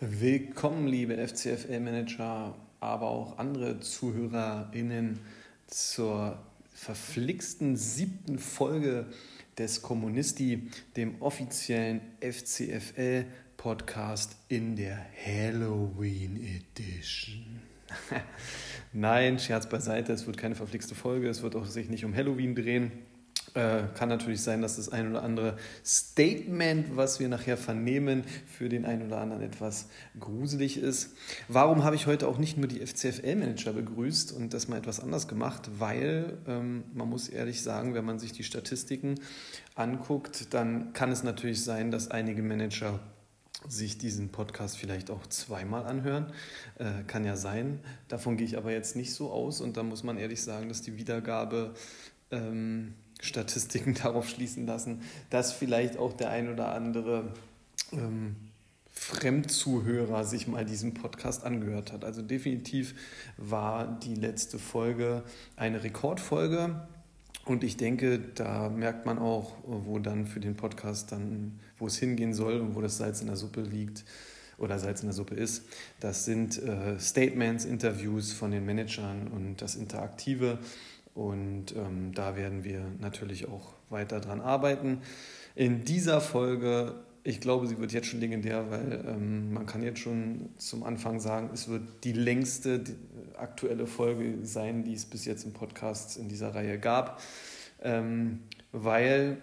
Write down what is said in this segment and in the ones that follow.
Willkommen, liebe FCFL-Manager, aber auch andere ZuhörerInnen zur verflixten siebten Folge des Kommunisti, dem offiziellen FCFL-Podcast in der Halloween Edition. Nein, Scherz beiseite, es wird keine verflixte Folge, es wird auch sich nicht um Halloween drehen. Äh, kann natürlich sein, dass das ein oder andere Statement, was wir nachher vernehmen, für den einen oder anderen etwas gruselig ist. Warum habe ich heute auch nicht nur die FCFL-Manager begrüßt und das mal etwas anders gemacht? Weil ähm, man muss ehrlich sagen, wenn man sich die Statistiken anguckt, dann kann es natürlich sein, dass einige Manager sich diesen Podcast vielleicht auch zweimal anhören. Äh, kann ja sein. Davon gehe ich aber jetzt nicht so aus und da muss man ehrlich sagen, dass die Wiedergabe ähm, darauf schließen lassen, dass vielleicht auch der ein oder andere ähm, Fremdzuhörer sich mal diesen Podcast angehört hat. Also definitiv war die letzte Folge eine Rekordfolge. Und ich denke, da merkt man auch, wo dann für den Podcast dann, wo es hingehen soll und wo das Salz in der Suppe liegt oder Salz in der Suppe ist. Das sind äh, Statements, Interviews von den Managern und das Interaktive. Und ähm, da werden wir natürlich auch weiter dran arbeiten. In dieser Folge, ich glaube, sie wird jetzt schon legendär, weil ähm, man kann jetzt schon zum Anfang sagen, es wird die längste die aktuelle Folge sein, die es bis jetzt im Podcast in dieser Reihe gab. Ähm, weil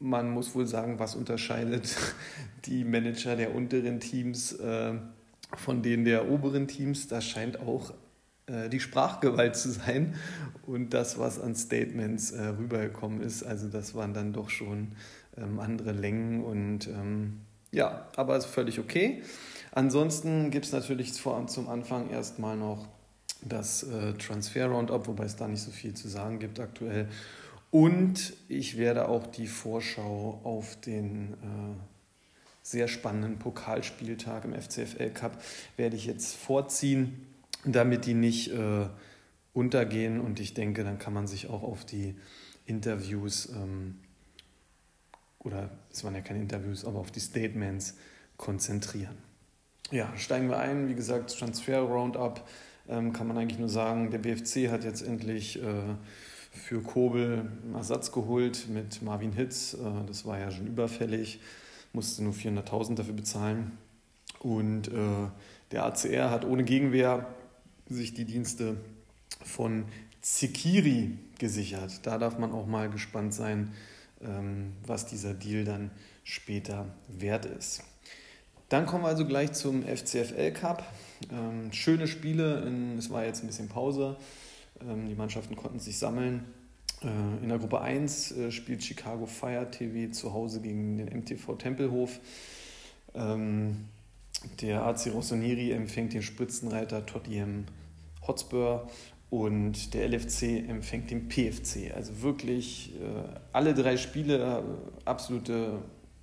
man muss wohl sagen, was unterscheidet die Manager der unteren Teams äh, von denen der oberen Teams. Das scheint auch äh, die Sprachgewalt zu sein und das, was an Statements äh, rübergekommen ist. Also das waren dann doch schon ähm, andere Längen und ähm, ja, aber ist völlig okay. Ansonsten gibt es natürlich vor, zum Anfang erstmal noch das äh, Transfer Roundup, wobei es da nicht so viel zu sagen gibt aktuell. Und ich werde auch die Vorschau auf den äh, sehr spannenden Pokalspieltag im FCFL Cup werde ich jetzt vorziehen damit die nicht äh, untergehen. Und ich denke, dann kann man sich auch auf die Interviews ähm, oder es waren ja keine Interviews, aber auf die Statements konzentrieren. Ja, steigen wir ein. Wie gesagt, Transfer Roundup ähm, kann man eigentlich nur sagen, der BFC hat jetzt endlich äh, für Kobel einen Ersatz geholt mit Marvin Hitz. Äh, das war ja schon überfällig, musste nur 400.000 dafür bezahlen. Und äh, der ACR hat ohne Gegenwehr sich die Dienste von Zikiri gesichert. Da darf man auch mal gespannt sein, ähm, was dieser Deal dann später wert ist. Dann kommen wir also gleich zum FCFL Cup. Ähm, schöne Spiele, es war jetzt ein bisschen Pause. Ähm, die Mannschaften konnten sich sammeln. Äh, in der Gruppe 1 äh, spielt Chicago Fire TV zu Hause gegen den MTV Tempelhof. Der AC Rossoneri empfängt den Spitzenreiter Tottenham Hotspur und der LFC empfängt den PFC. Also wirklich äh, alle drei Spiele, absolute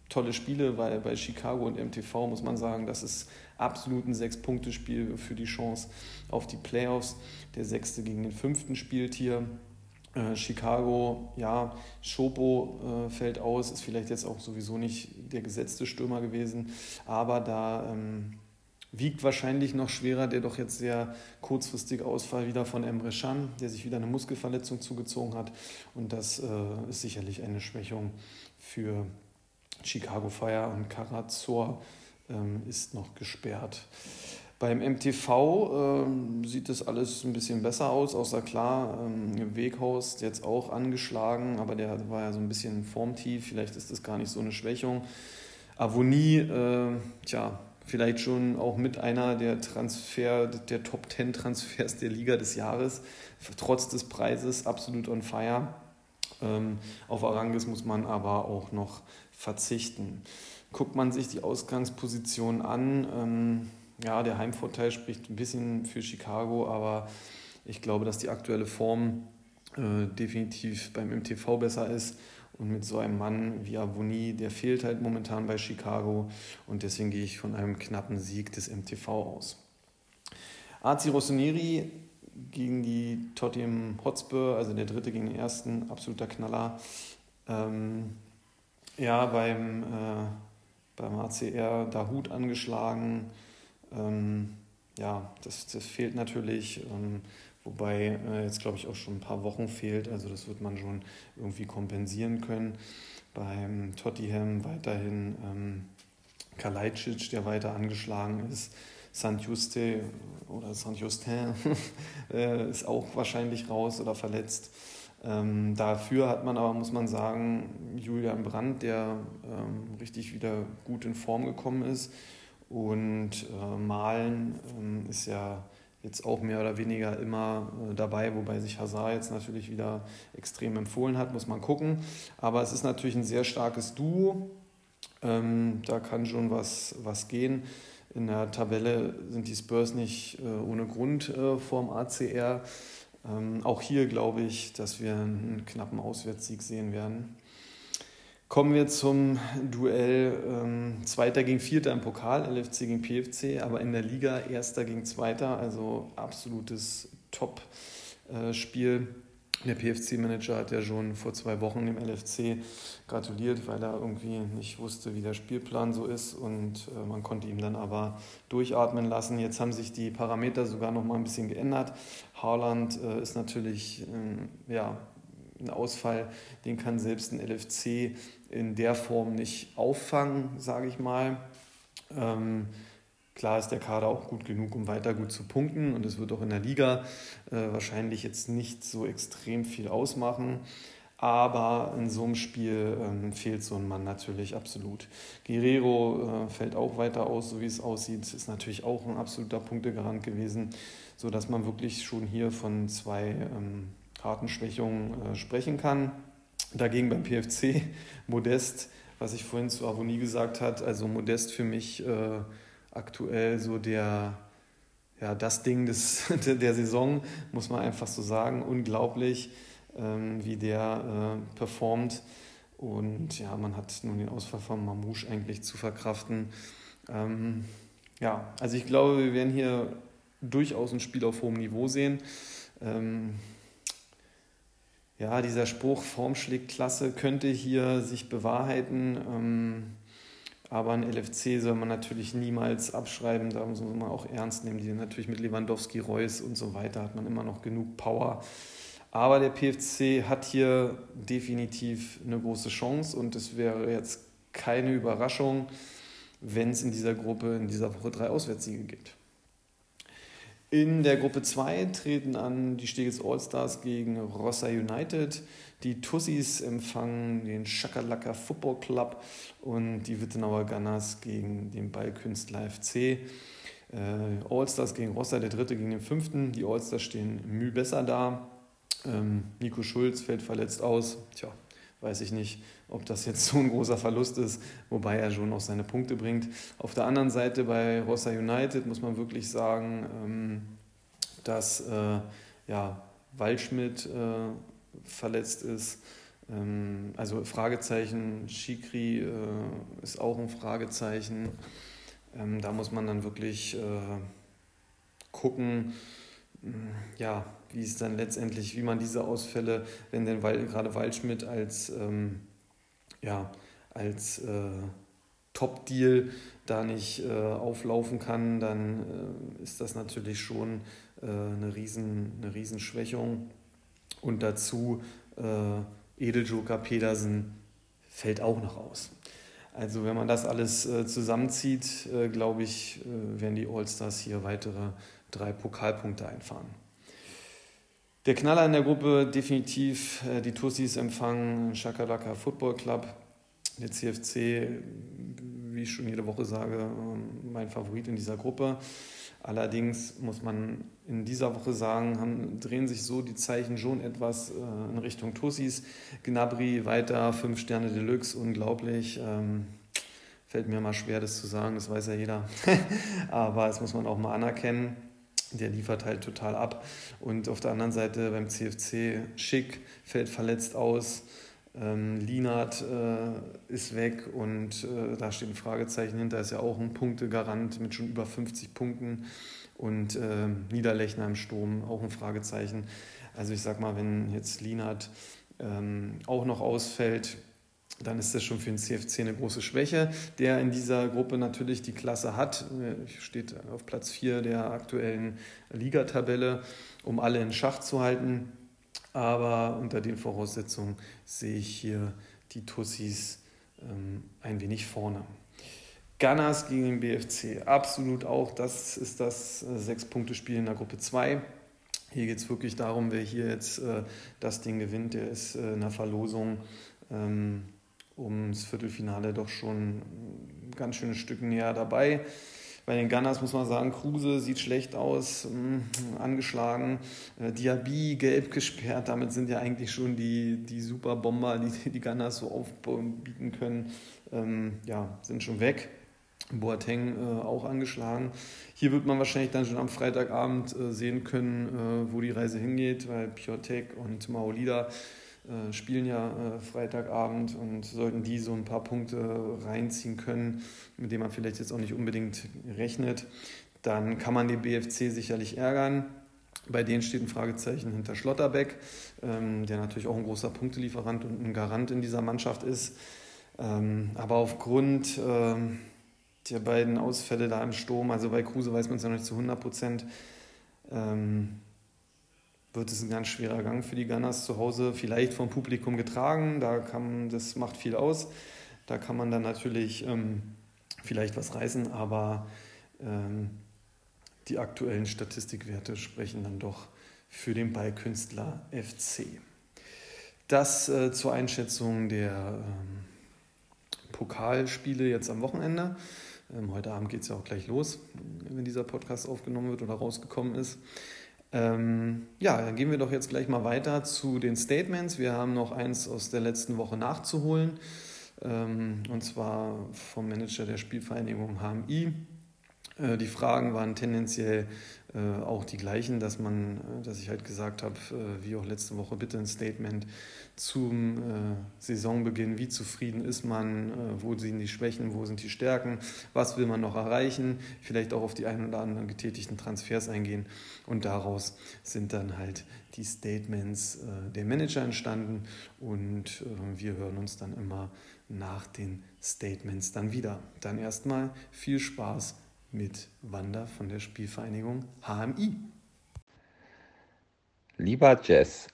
tolle Spiele, weil bei Chicago und MTV muss man sagen, das ist absolut ein Sechs-Punkte-Spiel für die Chance auf die Playoffs. Der sechste gegen den fünften spielt hier. Äh, Chicago, ja, Schopo äh, fällt aus, ist vielleicht jetzt auch sowieso nicht der gesetzte Stürmer gewesen, aber da ähm, Wiegt wahrscheinlich noch schwerer der doch jetzt sehr kurzfristige Ausfall wieder von Emre Can, der sich wieder eine Muskelverletzung zugezogen hat. Und das äh, ist sicherlich eine Schwächung für Chicago Fire und Karazor ist noch gesperrt. Beim MTV ähm, sieht das alles ein bisschen besser aus, außer klar, ähm, Weghorst jetzt auch angeschlagen, aber der war ja so ein bisschen formtief, vielleicht ist das gar nicht so eine Schwächung. Avonie, äh, tja, vielleicht schon auch mit einer der Transfer, der Top 10 Transfers der Liga des Jahres, trotz des Preises absolut on fire. Ähm, auf Arangis muss man aber auch noch verzichten. Guckt man sich die Ausgangsposition an, ähm, ja, der Heimvorteil spricht ein bisschen für Chicago, aber ich glaube, dass die aktuelle Form äh, definitiv beim MTV besser ist und mit so einem Mann wie Avoni, der fehlt halt momentan bei Chicago und deswegen gehe ich von einem knappen Sieg des MTV aus. AC Rossoneri gegen die Tottenham Hotspur, also der dritte gegen den ersten, absoluter Knaller. Ähm, ja, beim, äh, beim ACR da Hut angeschlagen. Ähm, ja, das, das fehlt natürlich. Ähm, wobei äh, jetzt, glaube ich, auch schon ein paar Wochen fehlt. Also das wird man schon irgendwie kompensieren können. Beim Tottenham weiterhin ähm, Kalajdzic, der weiter angeschlagen ist. St. Juste oder St. Justin äh, ist auch wahrscheinlich raus oder verletzt. Ähm, dafür hat man aber, muss man sagen, Julian Brandt, der ähm, richtig wieder gut in Form gekommen ist. Und äh, Malen ähm, ist ja jetzt auch mehr oder weniger immer äh, dabei, wobei sich Hazard jetzt natürlich wieder extrem empfohlen hat, muss man gucken. Aber es ist natürlich ein sehr starkes Duo. Ähm, da kann schon was, was gehen. In der Tabelle sind die Spurs nicht äh, ohne Grund äh, vorm ACR. Ähm, auch hier glaube ich, dass wir einen knappen Auswärtssieg sehen werden. Kommen wir zum Duell ähm, Zweiter gegen Vierter im Pokal, LFC gegen PFC, aber in der Liga Erster gegen Zweiter, also absolutes Top-Spiel. Der PFC-Manager hat ja schon vor zwei Wochen dem LFC gratuliert, weil er irgendwie nicht wusste, wie der Spielplan so ist und äh, man konnte ihm dann aber durchatmen lassen. Jetzt haben sich die Parameter sogar noch mal ein bisschen geändert. Haaland äh, ist natürlich äh, ja, ein Ausfall, den kann selbst ein LFC in der Form nicht auffangen, sage ich mal. Ähm, Klar ist der Kader auch gut genug, um weiter gut zu punkten und es wird auch in der Liga äh, wahrscheinlich jetzt nicht so extrem viel ausmachen. Aber in so einem Spiel ähm, fehlt so ein Mann natürlich absolut. Guerrero äh, fällt auch weiter aus, so wie es aussieht. Ist natürlich auch ein absoluter Punktegarant gewesen, sodass man wirklich schon hier von zwei ähm, harten Schwächungen äh, sprechen kann. Dagegen beim PFC Modest, was ich vorhin zu Avonie gesagt habe, also Modest für mich äh, aktuell so der, ja, das Ding des, der Saison, muss man einfach so sagen. Unglaublich, ähm, wie der äh, performt. Und ja, man hat nun den Ausfall von Mamouche eigentlich zu verkraften. Ähm, ja, also ich glaube, wir werden hier durchaus ein Spiel auf hohem Niveau sehen. Ähm, ja, dieser Spruch Form schlägt Klasse könnte hier sich bewahrheiten. Ähm, aber ein LFC soll man natürlich niemals abschreiben, da muss man auch ernst nehmen. Die natürlich mit Lewandowski, Reus und so weiter hat man immer noch genug Power. Aber der PFC hat hier definitiv eine große Chance und es wäre jetzt keine Überraschung, wenn es in dieser Gruppe in dieser Woche drei Auswärtssiege gibt. In der Gruppe 2 treten an die Stegels Allstars gegen Rossa United. Die Tussis empfangen den Schakalaka Football Club und die Wittenauer Gunners gegen den Ballkünstler FC. Äh, Allstars gegen Rossa, der dritte gegen den fünften. Die Allstars stehen müh besser da. Ähm, Nico Schulz fällt verletzt aus. Tja, weiß ich nicht, ob das jetzt so ein großer Verlust ist, wobei er schon noch seine Punkte bringt. Auf der anderen Seite bei Rossa United muss man wirklich sagen, ähm, dass äh, ja, Waldschmidt äh, verletzt ist. Ähm, also Fragezeichen, Shikri äh, ist auch ein Fragezeichen. Ähm, da muss man dann wirklich äh, gucken, mm, ja, wie es dann letztendlich, wie man diese Ausfälle, wenn denn weil, gerade Waldschmidt als, ähm, ja, als äh, Top-Deal da nicht äh, auflaufen kann, dann äh, ist das natürlich schon äh, eine, riesen, eine Riesenschwächung. Und dazu äh, Edeljoker Pedersen fällt auch noch aus. Also wenn man das alles äh, zusammenzieht, äh, glaube ich, äh, werden die Allstars hier weitere drei Pokalpunkte einfahren. Der Knaller in der Gruppe definitiv äh, die Tussis empfangen Shakalaka Football Club. Der CFC, wie ich schon jede Woche sage, ähm, mein Favorit in dieser Gruppe. Allerdings muss man in dieser Woche sagen, haben, drehen sich so die Zeichen schon etwas äh, in Richtung Tussis. Gnabry weiter, 5 Sterne Deluxe, unglaublich. Ähm, fällt mir mal schwer, das zu sagen, das weiß ja jeder. Aber das muss man auch mal anerkennen. Der liefert halt total ab. Und auf der anderen Seite beim CFC Schick fällt verletzt aus. Ähm, Lienert äh, ist weg und äh, da steht ein Fragezeichen hinter, ist ja auch ein Punktegarant mit schon über 50 Punkten. und äh, Niederlechner im Sturm auch ein Fragezeichen. Also ich sag mal, wenn jetzt Lienert ähm, auch noch ausfällt, dann ist das schon für den CFC eine große Schwäche, der in dieser Gruppe natürlich die Klasse hat. Steht auf Platz 4 der aktuellen Ligatabelle, um alle in Schach zu halten. Aber unter den Voraussetzungen sehe ich hier die Tussis ähm, ein wenig vorne. Gunners gegen den BFC, absolut auch. Das ist das äh, Sechs-Punkte-Spiel in der Gruppe 2. Hier geht es wirklich darum, wer hier jetzt äh, das Ding gewinnt. Der ist äh, in der Verlosung ähm, ums Viertelfinale doch schon ein ganz schönes Stück näher dabei. Bei den Gunners muss man sagen, Kruse sieht schlecht aus, mh, angeschlagen. Äh, Diaby gelb gesperrt, damit sind ja eigentlich schon die, die Superbomber, die die Gunners so aufbieten können, ähm, ja, sind schon weg. Boateng äh, auch angeschlagen. Hier wird man wahrscheinlich dann schon am Freitagabend äh, sehen können, äh, wo die Reise hingeht, weil Piotek und Maolida äh, spielen ja äh, Freitagabend und sollten die so ein paar Punkte reinziehen können, mit denen man vielleicht jetzt auch nicht unbedingt rechnet, dann kann man den BFC sicherlich ärgern. Bei denen steht ein Fragezeichen hinter Schlotterbeck, ähm, der natürlich auch ein großer Punktelieferant und ein Garant in dieser Mannschaft ist. Ähm, aber aufgrund ähm, die beiden Ausfälle da im Sturm, also bei Kruse weiß man es ja noch nicht zu 100 Prozent, ähm, wird es ein ganz schwerer Gang für die Gunners zu Hause, vielleicht vom Publikum getragen, da kann, das macht viel aus, da kann man dann natürlich ähm, vielleicht was reißen, aber ähm, die aktuellen Statistikwerte sprechen dann doch für den Ballkünstler FC. Das äh, zur Einschätzung der ähm, Pokalspiele jetzt am Wochenende. Ähm, heute Abend geht es ja auch gleich los, wenn dieser Podcast aufgenommen wird oder rausgekommen ist. Ähm, ja, dann gehen wir doch jetzt gleich mal weiter zu den Statements. Wir haben noch eins aus der letzten Woche nachzuholen, ähm, und zwar vom Manager der Spielvereinigung HMI. Äh, die Fragen waren tendenziell äh, auch die gleichen, dass man, äh, dass ich halt gesagt habe, wie auch letzte Woche, bitte ein Statement zum Saisonbeginn, wie zufrieden ist man, wo sind die Schwächen, wo sind die Stärken, was will man noch erreichen, vielleicht auch auf die ein oder anderen getätigten Transfers eingehen. Und daraus sind dann halt die Statements der Manager entstanden. Und wir hören uns dann immer nach den Statements dann wieder. Dann erstmal viel Spaß mit Wanda von der Spielvereinigung HMI. Lieber Jess,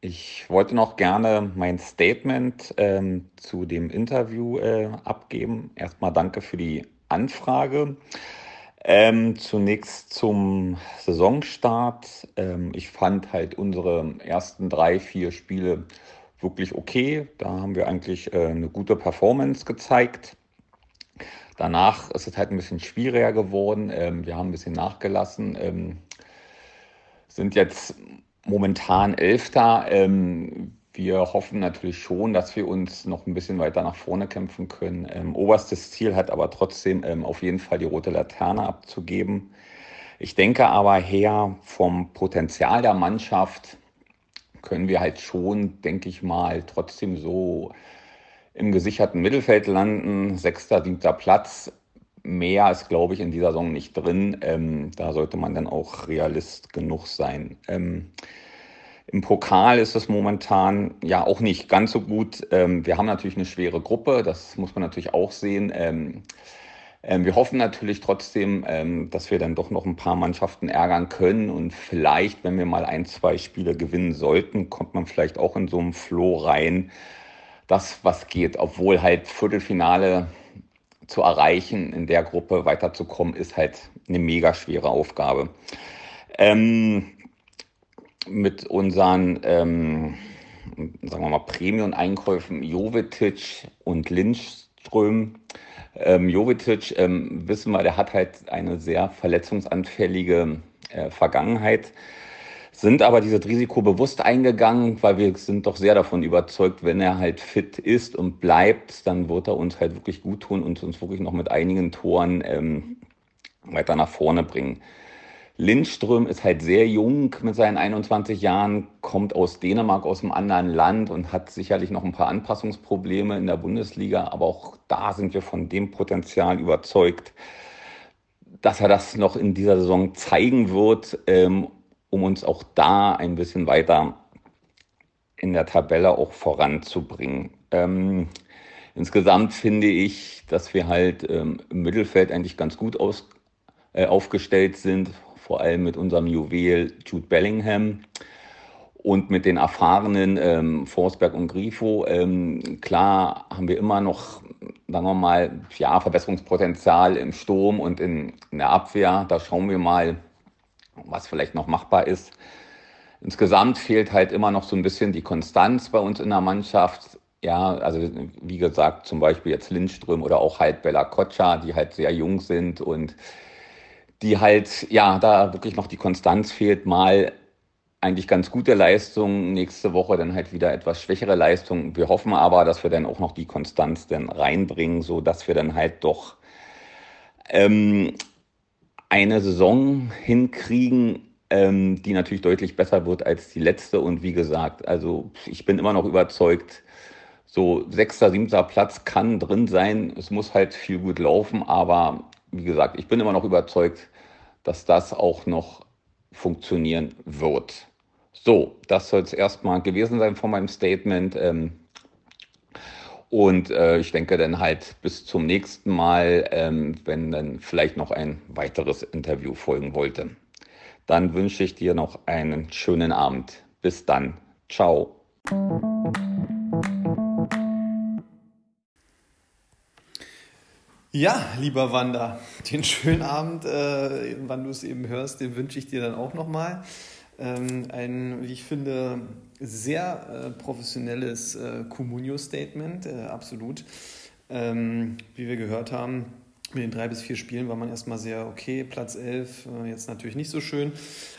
ich wollte noch gerne mein Statement ähm, zu dem Interview äh, abgeben. Erstmal danke für die Anfrage. Ähm, zunächst zum Saisonstart. Ähm, ich fand halt unsere ersten drei, vier Spiele wirklich okay. Da haben wir eigentlich äh, eine gute Performance gezeigt. Danach ist es halt ein bisschen schwieriger geworden. Ähm, wir haben ein bisschen nachgelassen, ähm, sind jetzt momentan Elfter. Ähm, wir hoffen natürlich schon, dass wir uns noch ein bisschen weiter nach vorne kämpfen können. Ähm, oberstes Ziel hat aber trotzdem ähm, auf jeden Fall die rote Laterne abzugeben. Ich denke aber her vom Potenzial der Mannschaft können wir halt schon, denke ich mal, trotzdem so im gesicherten Mittelfeld landen. Sechster, siebter Platz. Mehr ist, glaube ich, in dieser Saison nicht drin. Ähm, da sollte man dann auch realist genug sein. Ähm, Im Pokal ist es momentan ja auch nicht ganz so gut. Ähm, wir haben natürlich eine schwere Gruppe, das muss man natürlich auch sehen. Ähm, ähm, wir hoffen natürlich trotzdem, ähm, dass wir dann doch noch ein paar Mannschaften ärgern können und vielleicht, wenn wir mal ein, zwei Spiele gewinnen sollten, kommt man vielleicht auch in so einen Floh rein, das, was geht, obwohl halt Viertelfinale zu erreichen, in der Gruppe weiterzukommen, ist halt eine mega schwere Aufgabe. Ähm, mit unseren, ähm, sagen wir mal, Premium-Einkäufen Jovetic und Lindström. Ähm, Jovetic, ähm, wissen wir, der hat halt eine sehr verletzungsanfällige äh, Vergangenheit sind aber dieses Risiko bewusst eingegangen, weil wir sind doch sehr davon überzeugt, wenn er halt fit ist und bleibt, dann wird er uns halt wirklich gut tun und uns wirklich noch mit einigen Toren ähm, weiter nach vorne bringen. Lindström ist halt sehr jung mit seinen 21 Jahren, kommt aus Dänemark, aus einem anderen Land und hat sicherlich noch ein paar Anpassungsprobleme in der Bundesliga, aber auch da sind wir von dem Potenzial überzeugt dass er das noch in dieser Saison zeigen wird, ähm, um uns auch da ein bisschen weiter in der Tabelle auch voranzubringen. Ähm, insgesamt finde ich, dass wir halt ähm, im Mittelfeld eigentlich ganz gut aus, äh, aufgestellt sind, vor allem mit unserem Juwel Jude Bellingham und mit den erfahrenen ähm, Forsberg und Grifo. Ähm, klar haben wir immer noch, sagen wir mal, ja, Verbesserungspotenzial im Sturm und in, in der Abwehr. Da schauen wir mal, was vielleicht noch machbar ist. Insgesamt fehlt halt immer noch so ein bisschen die Konstanz bei uns in der Mannschaft. Ja, also wie gesagt, zum Beispiel jetzt Lindström oder auch halt Bella Kocha, die halt sehr jung sind und die halt, ja, da wirklich noch die Konstanz fehlt, mal eigentlich ganz gute Leistung, nächste Woche dann halt wieder etwas schwächere Leistung. Wir hoffen aber, dass wir dann auch noch die Konstanz dann reinbringen, so dass wir dann halt doch ähm, eine Saison hinkriegen, ähm, die natürlich deutlich besser wird als die letzte. Und wie gesagt, also ich bin immer noch überzeugt, so sechster, siebter Platz kann drin sein. Es muss halt viel gut laufen, aber wie gesagt, ich bin immer noch überzeugt, dass das auch noch funktionieren wird. So, das soll es erstmal gewesen sein von meinem Statement. Ähm, und äh, ich denke dann halt bis zum nächsten Mal, ähm, wenn dann vielleicht noch ein weiteres Interview folgen wollte. Dann wünsche ich dir noch einen schönen Abend. Bis dann. Ciao. Ja, lieber Wanda, den schönen Abend, äh, wann du es eben hörst, den wünsche ich dir dann auch nochmal. Ähm, ein, wie ich finde, sehr äh, professionelles äh, Comunio-Statement, äh, absolut. Ähm, wie wir gehört haben, mit den drei bis vier Spielen war man erstmal sehr okay. Platz 11, äh, jetzt natürlich nicht so schön.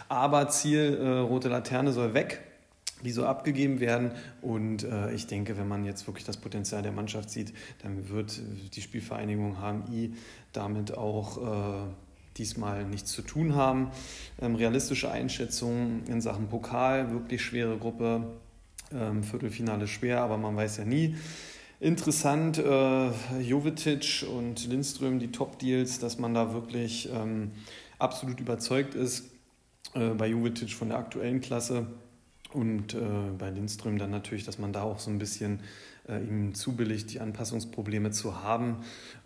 Aber Ziel, rote Laterne soll weg. Die soll abgegeben werden. Und ich denke, wenn man jetzt wirklich das Potenzial der Mannschaft sieht, dann wird die Spielvereinigung HMI damit auch diesmal nichts zu tun haben. Ähm, realistische Einschätzungen in Sachen Pokal, wirklich schwere Gruppe. Ähm, Viertelfinale schwer, aber man weiß ja nie. Interessant, äh, Jovetic und Lindström, die Top-Deals, dass man da wirklich ähm, absolut überzeugt ist. Äh, bei Jovetic von der aktuellen Klasse und äh, bei Lindström dann natürlich, dass man da auch so ein bisschen äh, ihm zubilligt, die Anpassungsprobleme zu haben.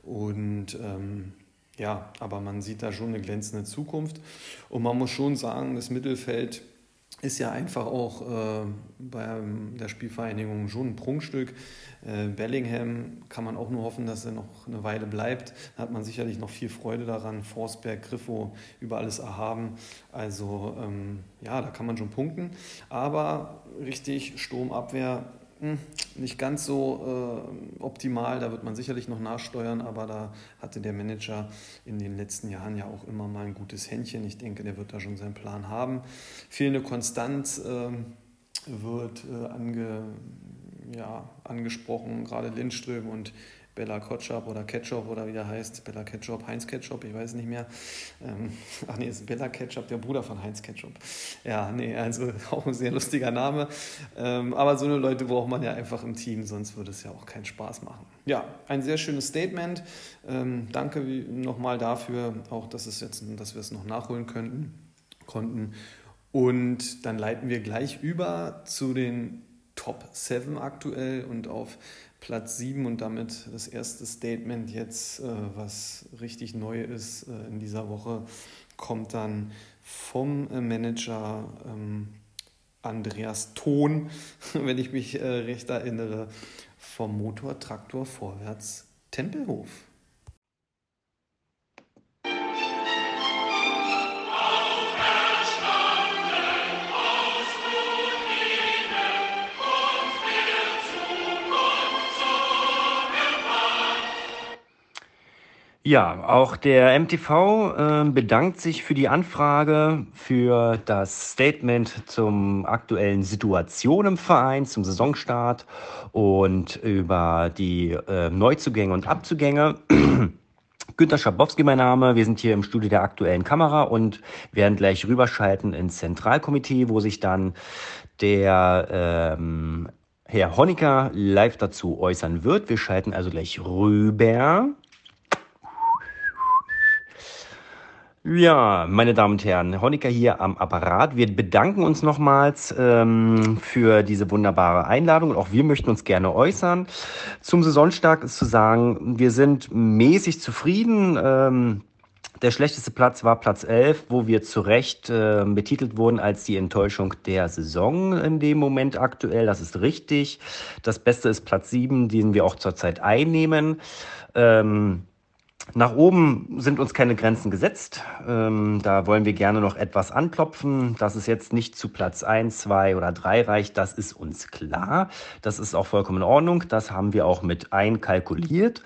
Und ähm, ja, aber man sieht da schon eine glänzende Zukunft. Und man muss schon sagen, das Mittelfeld ist ja einfach auch äh, bei der Spielvereinigung schon ein Prunkstück. Äh, Bellingham kann man auch nur hoffen, dass er noch eine Weile bleibt. Da hat man sicherlich noch viel Freude daran. Forsberg, Griffo, über alles erhaben. Also ähm, ja, da kann man schon punkten. Aber richtig, Sturmabwehr nicht ganz so äh, optimal. Da wird man sicherlich noch nachsteuern, aber da hatte der Manager in den letzten Jahren ja auch immer mal ein gutes Händchen. Ich denke, der wird da schon seinen Plan haben. Fehlende Konstanz äh, wird äh, ange, ja, angesprochen, gerade Lindström und Bella Kotschap oder Ketchup oder wie der heißt. Bella Ketchup, Heinz Ketchup, ich weiß nicht mehr. Ähm, ach nee, ist Bella Ketchup, der Bruder von Heinz Ketchup. Ja, nee, also auch ein sehr lustiger Name. Ähm, aber so eine Leute braucht man ja einfach im Team, sonst würde es ja auch keinen Spaß machen. Ja, ein sehr schönes Statement. Ähm, danke nochmal dafür, auch dass, es jetzt, dass wir es noch nachholen könnten, konnten. Und dann leiten wir gleich über zu den Top 7 aktuell und auf Platz 7 und damit das erste Statement jetzt, äh, was richtig neu ist äh, in dieser Woche, kommt dann vom äh, Manager ähm, Andreas Thon, wenn ich mich recht erinnere, vom Motortraktor vorwärts Tempelhof. Ja, auch der MTV äh, bedankt sich für die Anfrage, für das Statement zum aktuellen Situation im Verein, zum Saisonstart und über die äh, Neuzugänge und Abzugänge. Günter Schabowski mein Name. Wir sind hier im Studio der aktuellen Kamera und werden gleich rüberschalten ins Zentralkomitee, wo sich dann der ähm, Herr Honecker live dazu äußern wird. Wir schalten also gleich rüber. Ja, meine Damen und Herren, Honecker hier am Apparat. Wir bedanken uns nochmals ähm, für diese wunderbare Einladung auch wir möchten uns gerne äußern. Zum Saisonstart ist zu sagen, wir sind mäßig zufrieden. Ähm, der schlechteste Platz war Platz 11, wo wir zu Recht äh, betitelt wurden als die Enttäuschung der Saison in dem Moment aktuell. Das ist richtig. Das Beste ist Platz 7, den wir auch zurzeit einnehmen. Ähm, nach oben sind uns keine Grenzen gesetzt. Ähm, da wollen wir gerne noch etwas anklopfen. Dass es jetzt nicht zu Platz 1, 2 oder 3 reicht, das ist uns klar. Das ist auch vollkommen in Ordnung. Das haben wir auch mit einkalkuliert.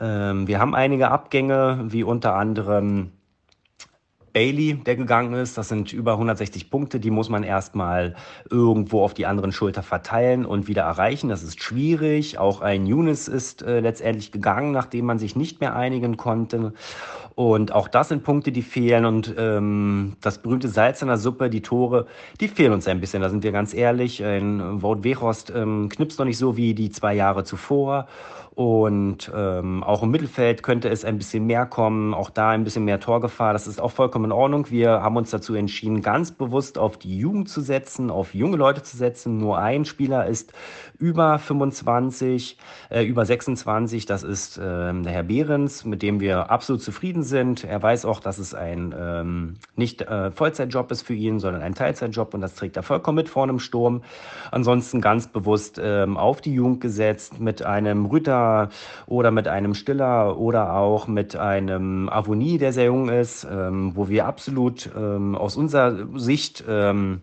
Ähm, wir haben einige Abgänge, wie unter anderem Bailey, der gegangen ist. Das sind über 160 Punkte, die muss man erstmal irgendwo auf die anderen Schulter verteilen und wieder erreichen. Das ist schwierig. Auch ein Younes ist äh, letztendlich gegangen, nachdem man sich nicht mehr einigen konnte. Und auch das sind Punkte, die fehlen. Und ähm, das berühmte Salz in der Suppe, die Tore, die fehlen uns ein bisschen. Da sind wir ganz ehrlich. Ein Wout Weghorst ähm, knipst noch nicht so wie die zwei Jahre zuvor. Und ähm, auch im Mittelfeld könnte es ein bisschen mehr kommen, auch da ein bisschen mehr Torgefahr. Das ist auch vollkommen in Ordnung. Wir haben uns dazu entschieden, ganz bewusst auf die Jugend zu setzen, auf junge Leute zu setzen. Nur ein Spieler ist über 25, äh, über 26. Das ist äh, der Herr Behrens, mit dem wir absolut zufrieden sind. Er weiß auch, dass es ein ähm, nicht äh, Vollzeitjob ist für ihn, sondern ein Teilzeitjob und das trägt er vollkommen mit vorne im Sturm. Ansonsten ganz bewusst ähm, auf die Jugend gesetzt mit einem Rütter oder mit einem Stiller oder auch mit einem Avonie, der sehr jung ist, ähm, wo wir absolut ähm, aus unserer Sicht ähm,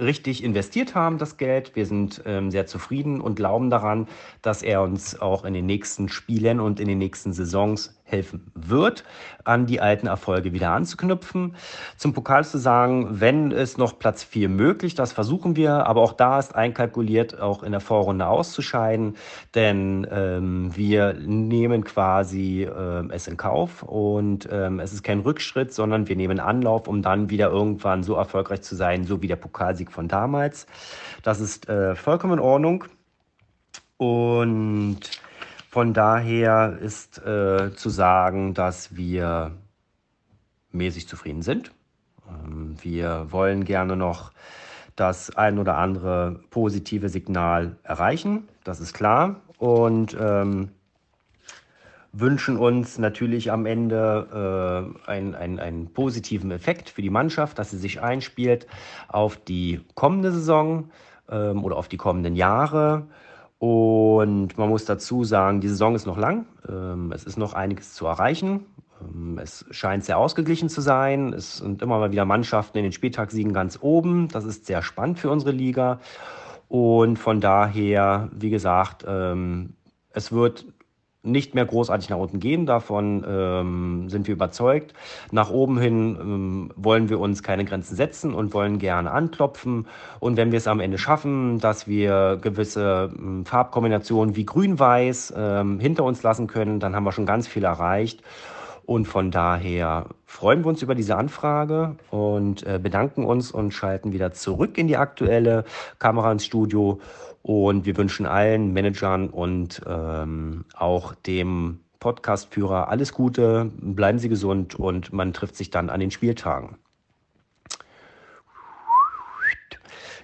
richtig investiert haben, das Geld. Wir sind ähm, sehr zufrieden und glauben daran, dass er uns auch in den nächsten Spielen und in den nächsten Saisons helfen wird, an die alten Erfolge wieder anzuknüpfen. Zum Pokal zu sagen, wenn es noch Platz 4 möglich, das versuchen wir, aber auch da ist einkalkuliert, auch in der Vorrunde auszuscheiden, denn ähm, wir nehmen quasi äh, es in Kauf und ähm, es ist kein Rückschritt, sondern wir nehmen Anlauf, um dann wieder irgendwann so erfolgreich zu sein, so wie der Pokalsieg von damals. Das ist äh, vollkommen in Ordnung und von daher ist äh, zu sagen, dass wir mäßig zufrieden sind. Ähm, wir wollen gerne noch das ein oder andere positive Signal erreichen, das ist klar. Und ähm, wünschen uns natürlich am Ende äh, einen, einen, einen positiven Effekt für die Mannschaft, dass sie sich einspielt auf die kommende Saison ähm, oder auf die kommenden Jahre. Und man muss dazu sagen, die Saison ist noch lang. Ähm, es ist noch einiges zu erreichen. Ähm, es scheint sehr ausgeglichen zu sein. Es sind immer mal wieder Mannschaften in den Spieltagssiegen ganz oben. Das ist sehr spannend für unsere Liga. Und von daher, wie gesagt, ähm, es wird nicht mehr großartig nach unten gehen. Davon ähm, sind wir überzeugt. Nach oben hin ähm, wollen wir uns keine Grenzen setzen und wollen gerne anklopfen. Und wenn wir es am Ende schaffen, dass wir gewisse ähm, Farbkombinationen wie Grün-Weiß ähm, hinter uns lassen können, dann haben wir schon ganz viel erreicht. Und von daher freuen wir uns über diese Anfrage und äh, bedanken uns und schalten wieder zurück in die aktuelle Kamera ins Studio und wir wünschen allen Managern und ähm, auch dem Podcastführer alles Gute, bleiben Sie gesund und man trifft sich dann an den Spieltagen.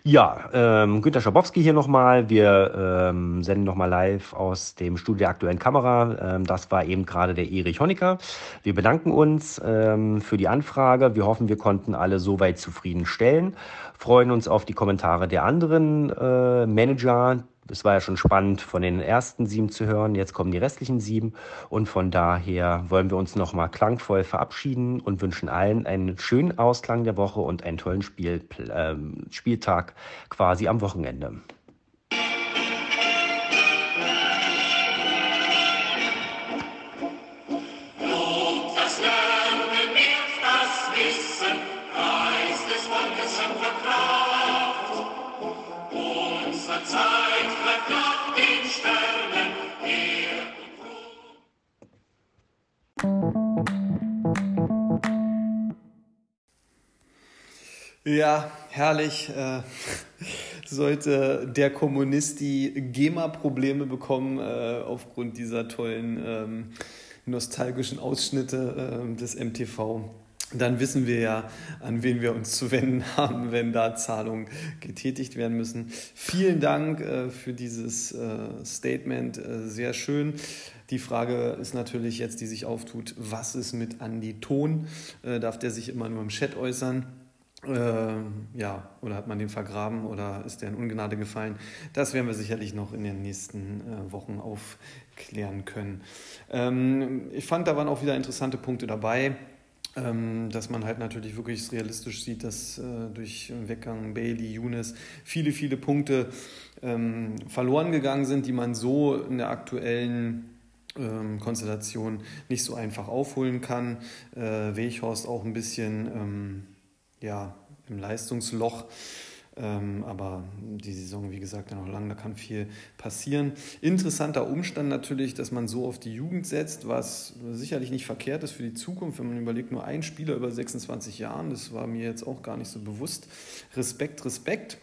Ja, ähm, Günter Schabowski hier nochmal. Wir ähm, senden nochmal live aus dem Studio der aktuellen Kamera. Ähm, das war eben gerade der Erich Honecker. Wir bedanken uns ähm, für die Anfrage. Wir hoffen, wir konnten alle soweit zufriedenstellen. Freuen uns auf die Kommentare der anderen äh, Manager, es war ja schon spannend, von den ersten sieben zu hören. Jetzt kommen die restlichen sieben. Und von daher wollen wir uns nochmal klangvoll verabschieden und wünschen allen einen schönen Ausklang der Woche und einen tollen Spiel, äh, Spieltag quasi am Wochenende. Ja, herrlich. Äh, sollte der Kommunist die GEMA-Probleme bekommen äh, aufgrund dieser tollen ähm, nostalgischen Ausschnitte äh, des MTV. dann wissen wir ja, an wen wir uns zu wenden haben, wenn da Zahlungen getätigt werden müssen. Vielen Dank äh, für dieses Statement, sehr schön. Die Frage ist natürlich jetzt, die sich auftut, was ist mit Andi Ton? Darf der sich immer nur im Chat äußern? Äh, ja, oder hat man den vergraben oder ist der in Ungnade gefallen? Das werden wir sicherlich noch in den nächsten äh, Wochen aufklären können. Ähm, ich fand, da waren auch wieder interessante Punkte dabei. Ähm, dass man halt natürlich wirklich realistisch sieht, dass äh, durch Weggang Bailey, Younes viele, viele Punkte ähm, verloren gegangen sind, die man so in der aktuellen ähm, Konstellation nicht so einfach aufholen kann. Äh, Weghorst auch ein bisschen ähm, ja, im Leistungsloch. Ähm, aber die Saison, wie gesagt, ja noch lang, da kann viel passieren. Interessanter Umstand natürlich, dass man so auf die Jugend setzt, was sicherlich nicht verkehrt ist für die Zukunft, wenn man überlegt, nur ein Spieler über 26 Jahren, das war mir jetzt auch gar nicht so bewusst. Respekt, Respekt.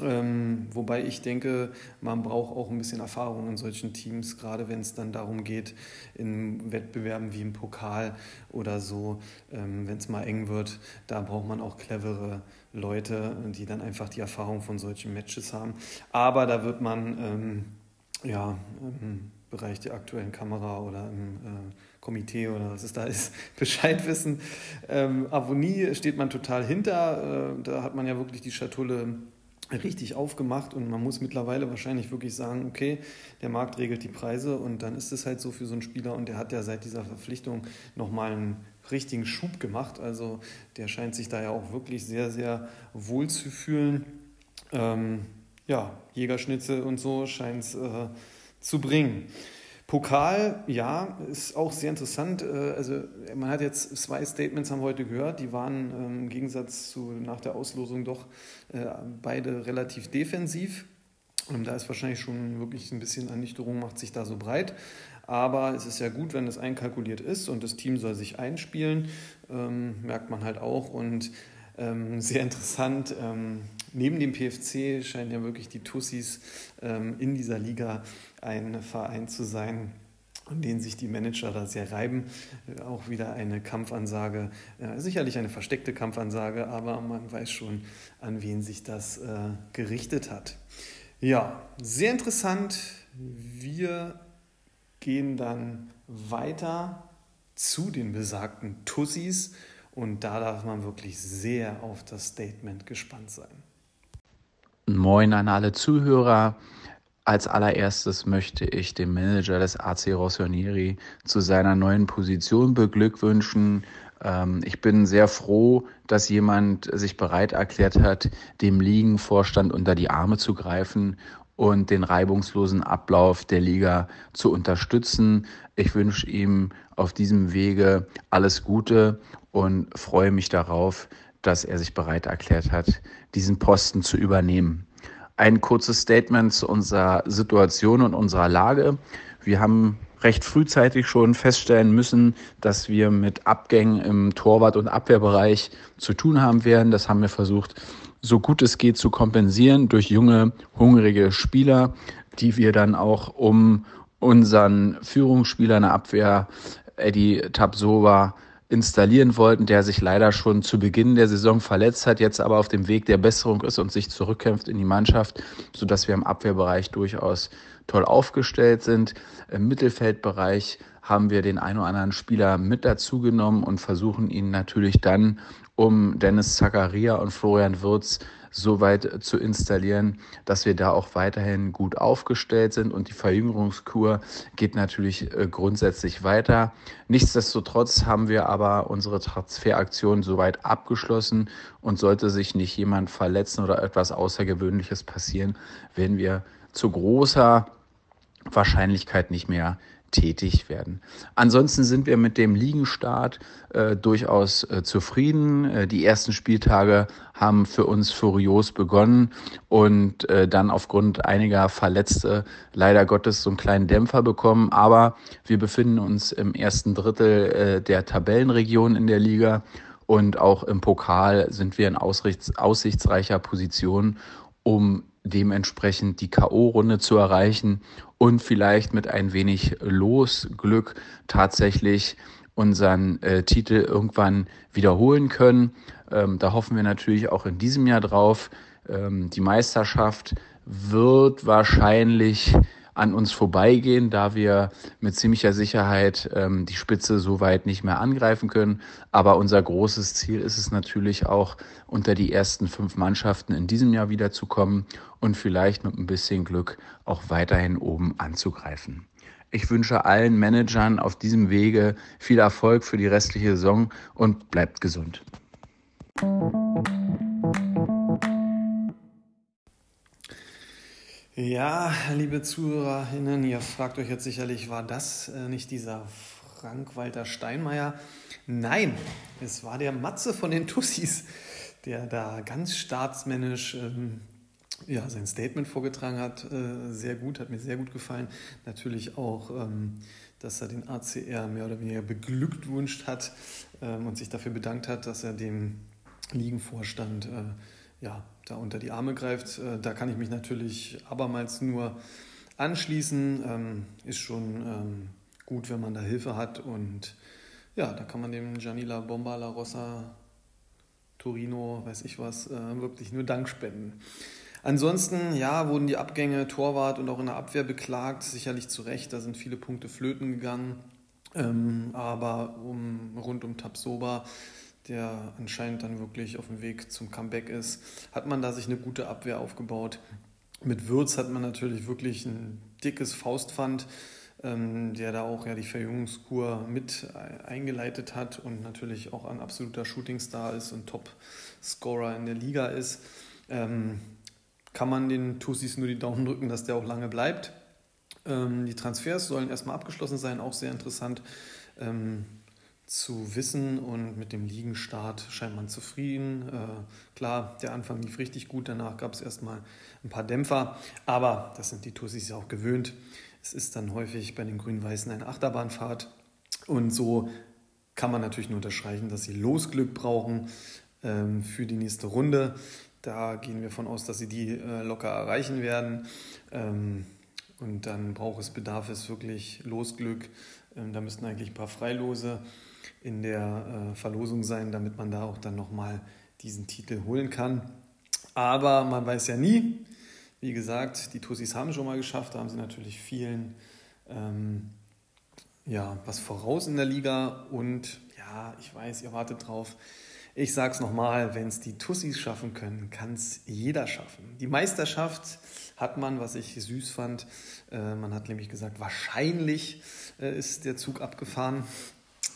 Ähm, wobei ich denke, man braucht auch ein bisschen Erfahrung in solchen Teams, gerade wenn es dann darum geht, in Wettbewerben wie im Pokal oder so, ähm, wenn es mal eng wird, da braucht man auch clevere Leute, die dann einfach die Erfahrung von solchen Matches haben. Aber da wird man ähm, ja, im Bereich der aktuellen Kamera oder im äh, Komitee oder was es da ist, Bescheid wissen. Ähm, Avonie steht man total hinter. Äh, da hat man ja wirklich die Schatulle richtig aufgemacht und man muss mittlerweile wahrscheinlich wirklich sagen, okay, der Markt regelt die Preise und dann ist es halt so für so einen Spieler und der hat ja seit dieser Verpflichtung nochmal einen richtigen Schub gemacht. Also der scheint sich da ja auch wirklich sehr, sehr wohl zu fühlen. Ähm, ja, Jägerschnitze und so scheint es äh, zu bringen. Pokal, ja, ist auch sehr interessant. Äh, also man hat jetzt zwei Statements haben wir heute gehört, die waren ähm, im Gegensatz zu nach der Auslosung doch äh, beide relativ defensiv. Da ist wahrscheinlich schon wirklich ein bisschen Ernüchterung, macht sich da so breit. Aber es ist ja gut, wenn es einkalkuliert ist und das Team soll sich einspielen, ähm, merkt man halt auch. Und ähm, sehr interessant, neben dem PFC scheinen ja wirklich die Tussis in dieser Liga ein Verein zu sein, an denen sich die Manager da sehr reiben. Äh, auch wieder eine Kampfansage, äh, sicherlich eine versteckte Kampfansage, aber man weiß schon, an wen sich das äh, gerichtet hat. Ja, sehr interessant. Wir gehen dann weiter zu den besagten Tussis und da darf man wirklich sehr auf das Statement gespannt sein. Moin an alle Zuhörer. Als allererstes möchte ich dem Manager des AC Rossonieri zu seiner neuen Position beglückwünschen. Ähm, ich bin sehr froh, dass jemand sich bereit erklärt hat, dem Ligenvorstand unter die Arme zu greifen und den reibungslosen Ablauf der Liga zu unterstützen. Ich wünsche ihm auf diesem Wege alles Gute und freue mich darauf, dass er sich bereit erklärt hat, diesen Posten zu übernehmen. Ein kurzes Statement zu unserer Situation und unserer Lage. Wir haben recht frühzeitig schon feststellen müssen, dass wir mit Abgängen im Torwart- und Abwehrbereich zu tun haben werden. Das haben wir versucht, so gut es geht zu kompensieren durch junge, hungrige Spieler, die wir dann auch um unseren Führungsspieler in der Abwehr, Eddie Tabsova, installieren wollten, der sich leider schon zu Beginn der Saison verletzt hat, jetzt aber auf dem Weg der Besserung ist und sich zurückkämpft in die Mannschaft, sodass wir im Abwehrbereich durchaus toll aufgestellt sind. Im Mittelfeldbereich haben wir den einen oder anderen Spieler mit dazu genommen und versuchen ihn natürlich dann um Dennis Zakaria und Florian Würz so weit zu installieren, dass wir da auch weiterhin gut aufgestellt sind und die Verjüngerungskur geht natürlich äh, grundsätzlich weiter. Nichtsdestotrotz haben wir aber unsere Transferaktion soweit abgeschlossen und sollte sich nicht jemand verletzen oder etwas Außergewöhnliches passieren, werden wir zu großer Wahrscheinlichkeit nicht mehr tätig werden. Ansonsten sind wir mit dem Ligenstart äh, durchaus äh, zufrieden. Äh, die ersten Spieltage haben für uns furios begonnen und äh, dann aufgrund einiger Verletzte leider Gottes so einen kleinen Dämpfer bekommen. Aber wir befinden uns im ersten Drittel äh, der Tabellenregion in der Liga und auch im Pokal sind wir in aussichtsreicher Position, um dementsprechend die K.O.-Runde zu erreichen und vielleicht mit ein wenig Losglück tatsächlich unseren äh, Titel irgendwann wiederholen können. Ähm, da hoffen wir natürlich auch in diesem Jahr drauf. Ähm, die Meisterschaft wird wahrscheinlich an uns vorbeigehen, da wir mit ziemlicher Sicherheit ähm, die Spitze so weit nicht mehr angreifen können. Aber unser großes Ziel ist es natürlich auch, unter die ersten fünf Mannschaften in diesem Jahr wiederzukommen und vielleicht mit ein bisschen Glück auch weiterhin oben anzugreifen. Ich wünsche allen Managern auf diesem Wege viel Erfolg für die restliche Saison und bleibt gesund. Ja, liebe ZuhörerInnen, ihr fragt euch jetzt sicherlich, war das äh, nicht dieser Frank-Walter Steinmeier? Nein, es war der Matze von den Tussis, der da ganz staatsmännisch ähm, ja, sein Statement vorgetragen hat. Äh, sehr gut, hat mir sehr gut gefallen. Natürlich auch, ähm, dass er den ACR mehr oder weniger beglückwünscht hat ähm, und sich dafür bedankt hat, dass er dem Ligenvorstand äh, ja, da unter die Arme greift. Äh, da kann ich mich natürlich abermals nur anschließen. Ähm, ist schon ähm, gut, wenn man da Hilfe hat. Und ja, da kann man dem Janila Bomba La Rossa Torino, weiß ich was, äh, wirklich nur Dank spenden. Ansonsten, ja, wurden die Abgänge Torwart und auch in der Abwehr beklagt, sicherlich zu Recht, da sind viele Punkte flöten gegangen. Ähm, aber um, rund um Tabsoba der anscheinend dann wirklich auf dem Weg zum Comeback ist, hat man da sich eine gute Abwehr aufgebaut. Mit Würz hat man natürlich wirklich ein dickes Faustpfand, ähm, der da auch ja die Verjüngungskur mit eingeleitet hat und natürlich auch ein absoluter Shootingstar ist und Top-Scorer in der Liga ist. Ähm, kann man den Tussis nur die Daumen drücken, dass der auch lange bleibt. Ähm, die Transfers sollen erstmal abgeschlossen sein, auch sehr interessant. Ähm, zu wissen und mit dem Liegenstart scheint man zufrieden. Äh, klar, der Anfang lief richtig gut, danach gab es erstmal ein paar Dämpfer, aber das sind die Tussis ja auch gewöhnt. Es ist dann häufig bei den Grün-Weißen eine Achterbahnfahrt und so kann man natürlich nur unterstreichen, dass sie Losglück brauchen ähm, für die nächste Runde. Da gehen wir von aus, dass sie die äh, locker erreichen werden. Ähm, und dann braucht es, bedarf es wirklich Losglück. Ähm, da müssten eigentlich ein paar Freilose in der äh, Verlosung sein, damit man da auch dann nochmal diesen Titel holen kann. Aber man weiß ja nie. Wie gesagt, die Tussis haben schon mal geschafft, da haben sie natürlich vielen ähm, ja, was voraus in der Liga. Und ja, ich weiß, ihr wartet drauf. Ich sage es nochmal, wenn es die Tussis schaffen können, kann es jeder schaffen. Die Meisterschaft hat man, was ich süß fand, äh, man hat nämlich gesagt, wahrscheinlich äh, ist der Zug abgefahren.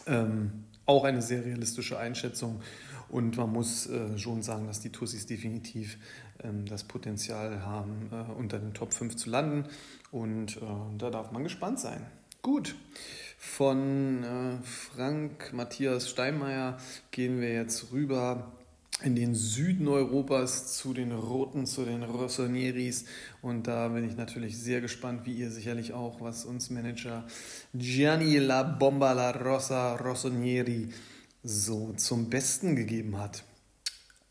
Ähm, auch eine sehr realistische Einschätzung. Und man muss äh, schon sagen, dass die Tussis definitiv ähm, das Potenzial haben, äh, unter den Top 5 zu landen. Und äh, da darf man gespannt sein. Gut, von äh, Frank Matthias Steinmeier gehen wir jetzt rüber in den Süden Europas zu den Roten, zu den Rossonieris. Und da bin ich natürlich sehr gespannt, wie ihr sicherlich auch, was uns Manager Gianni La Bomba La Rossa Rossonieri so zum Besten gegeben hat.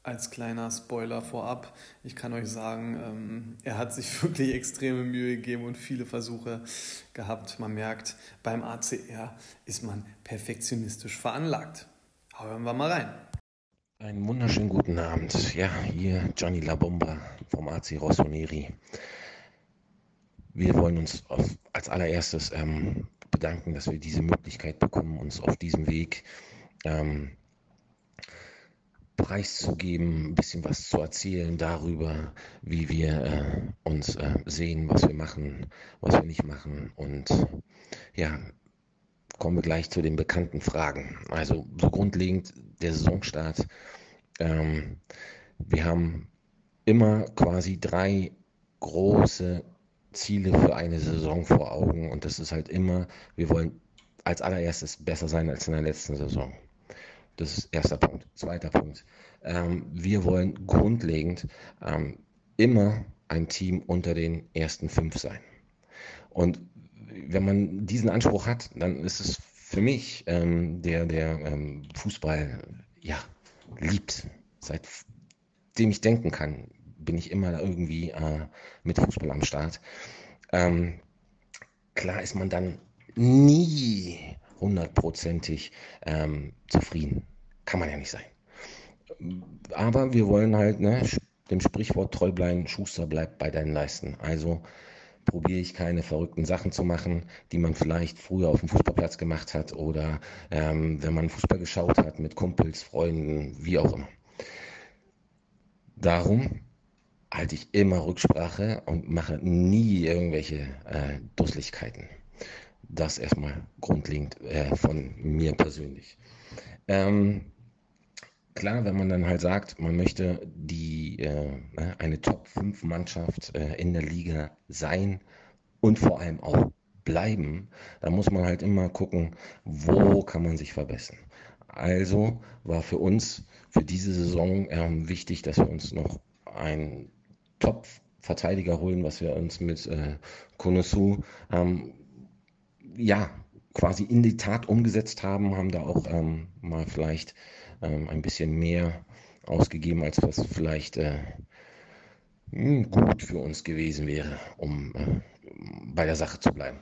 Als kleiner Spoiler vorab, ich kann euch sagen, ähm, er hat sich wirklich extreme Mühe gegeben und viele Versuche gehabt. Man merkt, beim ACR ist man perfektionistisch veranlagt. Hören wir mal rein. Einen wunderschönen guten Abend. Ja, hier Gianni La Bomba vom AC Rossoneri. Wir wollen uns auf, als allererstes ähm, bedanken, dass wir diese Möglichkeit bekommen, uns auf diesem Weg ähm, preiszugeben, ein bisschen was zu erzählen darüber, wie wir äh, uns äh, sehen, was wir machen, was wir nicht machen. Und ja, kommen wir gleich zu den bekannten Fragen. Also so grundlegend der Saisonstart. Ähm, wir haben immer quasi drei große Ziele für eine Saison vor Augen und das ist halt immer, wir wollen als allererstes besser sein als in der letzten Saison. Das ist erster Punkt. Zweiter Punkt. Ähm, wir wollen grundlegend ähm, immer ein Team unter den ersten fünf sein. Und wenn man diesen Anspruch hat, dann ist es für mich, ähm, der, der ähm, Fußball ja, liebt. Seitdem ich denken kann, bin ich immer irgendwie äh, mit Fußball am Start. Ähm, klar ist man dann nie hundertprozentig ähm, zufrieden. Kann man ja nicht sein. Aber wir wollen halt ne, dem Sprichwort treu bleiben, Schuster bleibt bei deinen Leisten. Also probiere ich keine verrückten Sachen zu machen, die man vielleicht früher auf dem Fußballplatz gemacht hat oder ähm, wenn man Fußball geschaut hat mit Kumpels, Freunden, wie auch immer. Darum halte ich immer Rücksprache und mache nie irgendwelche äh, Dusseligkeiten. Das erstmal grundlegend äh, von mir persönlich. Ähm, klar, wenn man dann halt sagt, man möchte die, äh, ne, eine Top-5-Mannschaft äh, in der Liga sein und vor allem auch bleiben, dann muss man halt immer gucken, wo kann man sich verbessern. Also war für uns für diese Saison ähm, wichtig, dass wir uns noch ein Top-Verteidiger holen, was wir uns mit äh, Konosu ähm, ja quasi in die Tat umgesetzt haben, haben da auch ähm, mal vielleicht ähm, ein bisschen mehr ausgegeben, als was vielleicht äh, hm, gut für uns gewesen wäre, um äh, bei der Sache zu bleiben.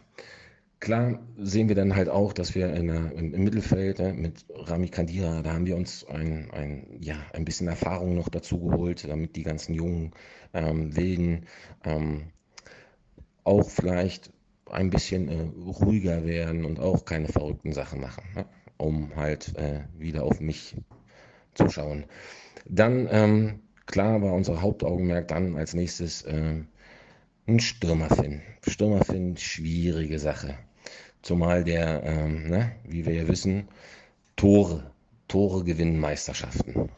Klar sehen wir dann halt auch, dass wir der, im, im, Mittelfeld äh, mit Rami Kandira, da haben wir uns ein, ein, ja, ein bisschen Erfahrung noch dazu geholt, damit die ganzen jungen ähm, Wilden ähm, auch vielleicht ein bisschen äh, ruhiger werden und auch keine verrückten Sachen machen, ne? Um halt äh, wieder auf mich zu schauen. Dann, ähm, klar war unser Hauptaugenmerk dann als nächstes äh, ein Stürmer finden. Stürmer finden, schwierige Sache. Zumal der, ähm, ne, wie wir ja wissen, Tore, Tore gewinnen Meisterschaften.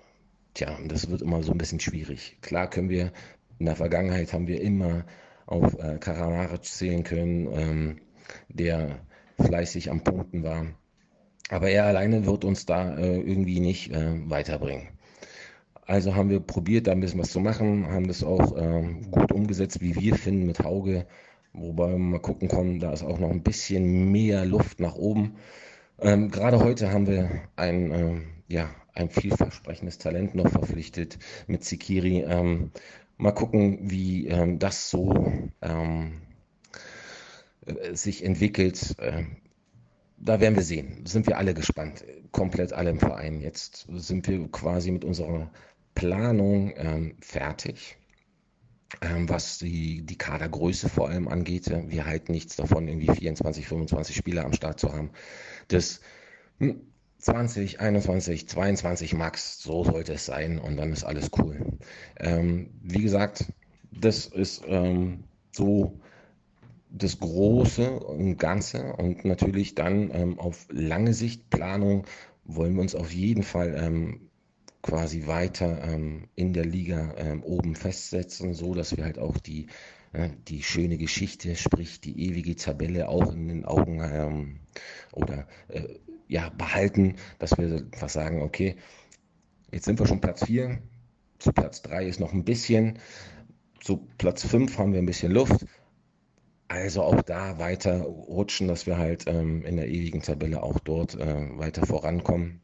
Tja, das wird immer so ein bisschen schwierig. Klar können wir, in der Vergangenheit haben wir immer auf äh, Karamaric zählen können, ähm, der fleißig am Punkten war. Aber er alleine wird uns da äh, irgendwie nicht äh, weiterbringen. Also haben wir probiert, da ein bisschen was zu machen, haben das auch ähm, gut umgesetzt, wie wir finden, mit Hauge Wobei wir mal gucken kommen, da ist auch noch ein bisschen mehr Luft nach oben. Ähm, gerade heute haben wir ein, ähm, ja, ein vielversprechendes Talent noch verpflichtet mit Sikiri. Ähm, mal gucken, wie ähm, das so ähm, äh, sich entwickelt. Ähm, da werden wir sehen. Sind wir alle gespannt. Komplett alle im Verein. Jetzt sind wir quasi mit unserer Planung fertig ähm, was die, die Kadergröße vor allem angeht. Wir halten nichts davon, irgendwie 24, 25 Spieler am Start zu haben. Das 20, 21, 22 Max, so sollte es sein und dann ist alles cool. Ähm, wie gesagt, das ist ähm, so das Große und Ganze und natürlich dann ähm, auf lange Sicht Planung wollen wir uns auf jeden Fall ähm, quasi weiter ähm, in der Liga ähm, oben festsetzen, so dass wir halt auch die, äh, die schöne Geschichte, sprich die ewige Tabelle auch in den Augen ähm, oder äh, ja, behalten, dass wir was sagen, okay, jetzt sind wir schon Platz 4, zu Platz 3 ist noch ein bisschen, zu Platz 5 haben wir ein bisschen Luft. Also auch da weiter rutschen, dass wir halt ähm, in der ewigen Tabelle auch dort äh, weiter vorankommen.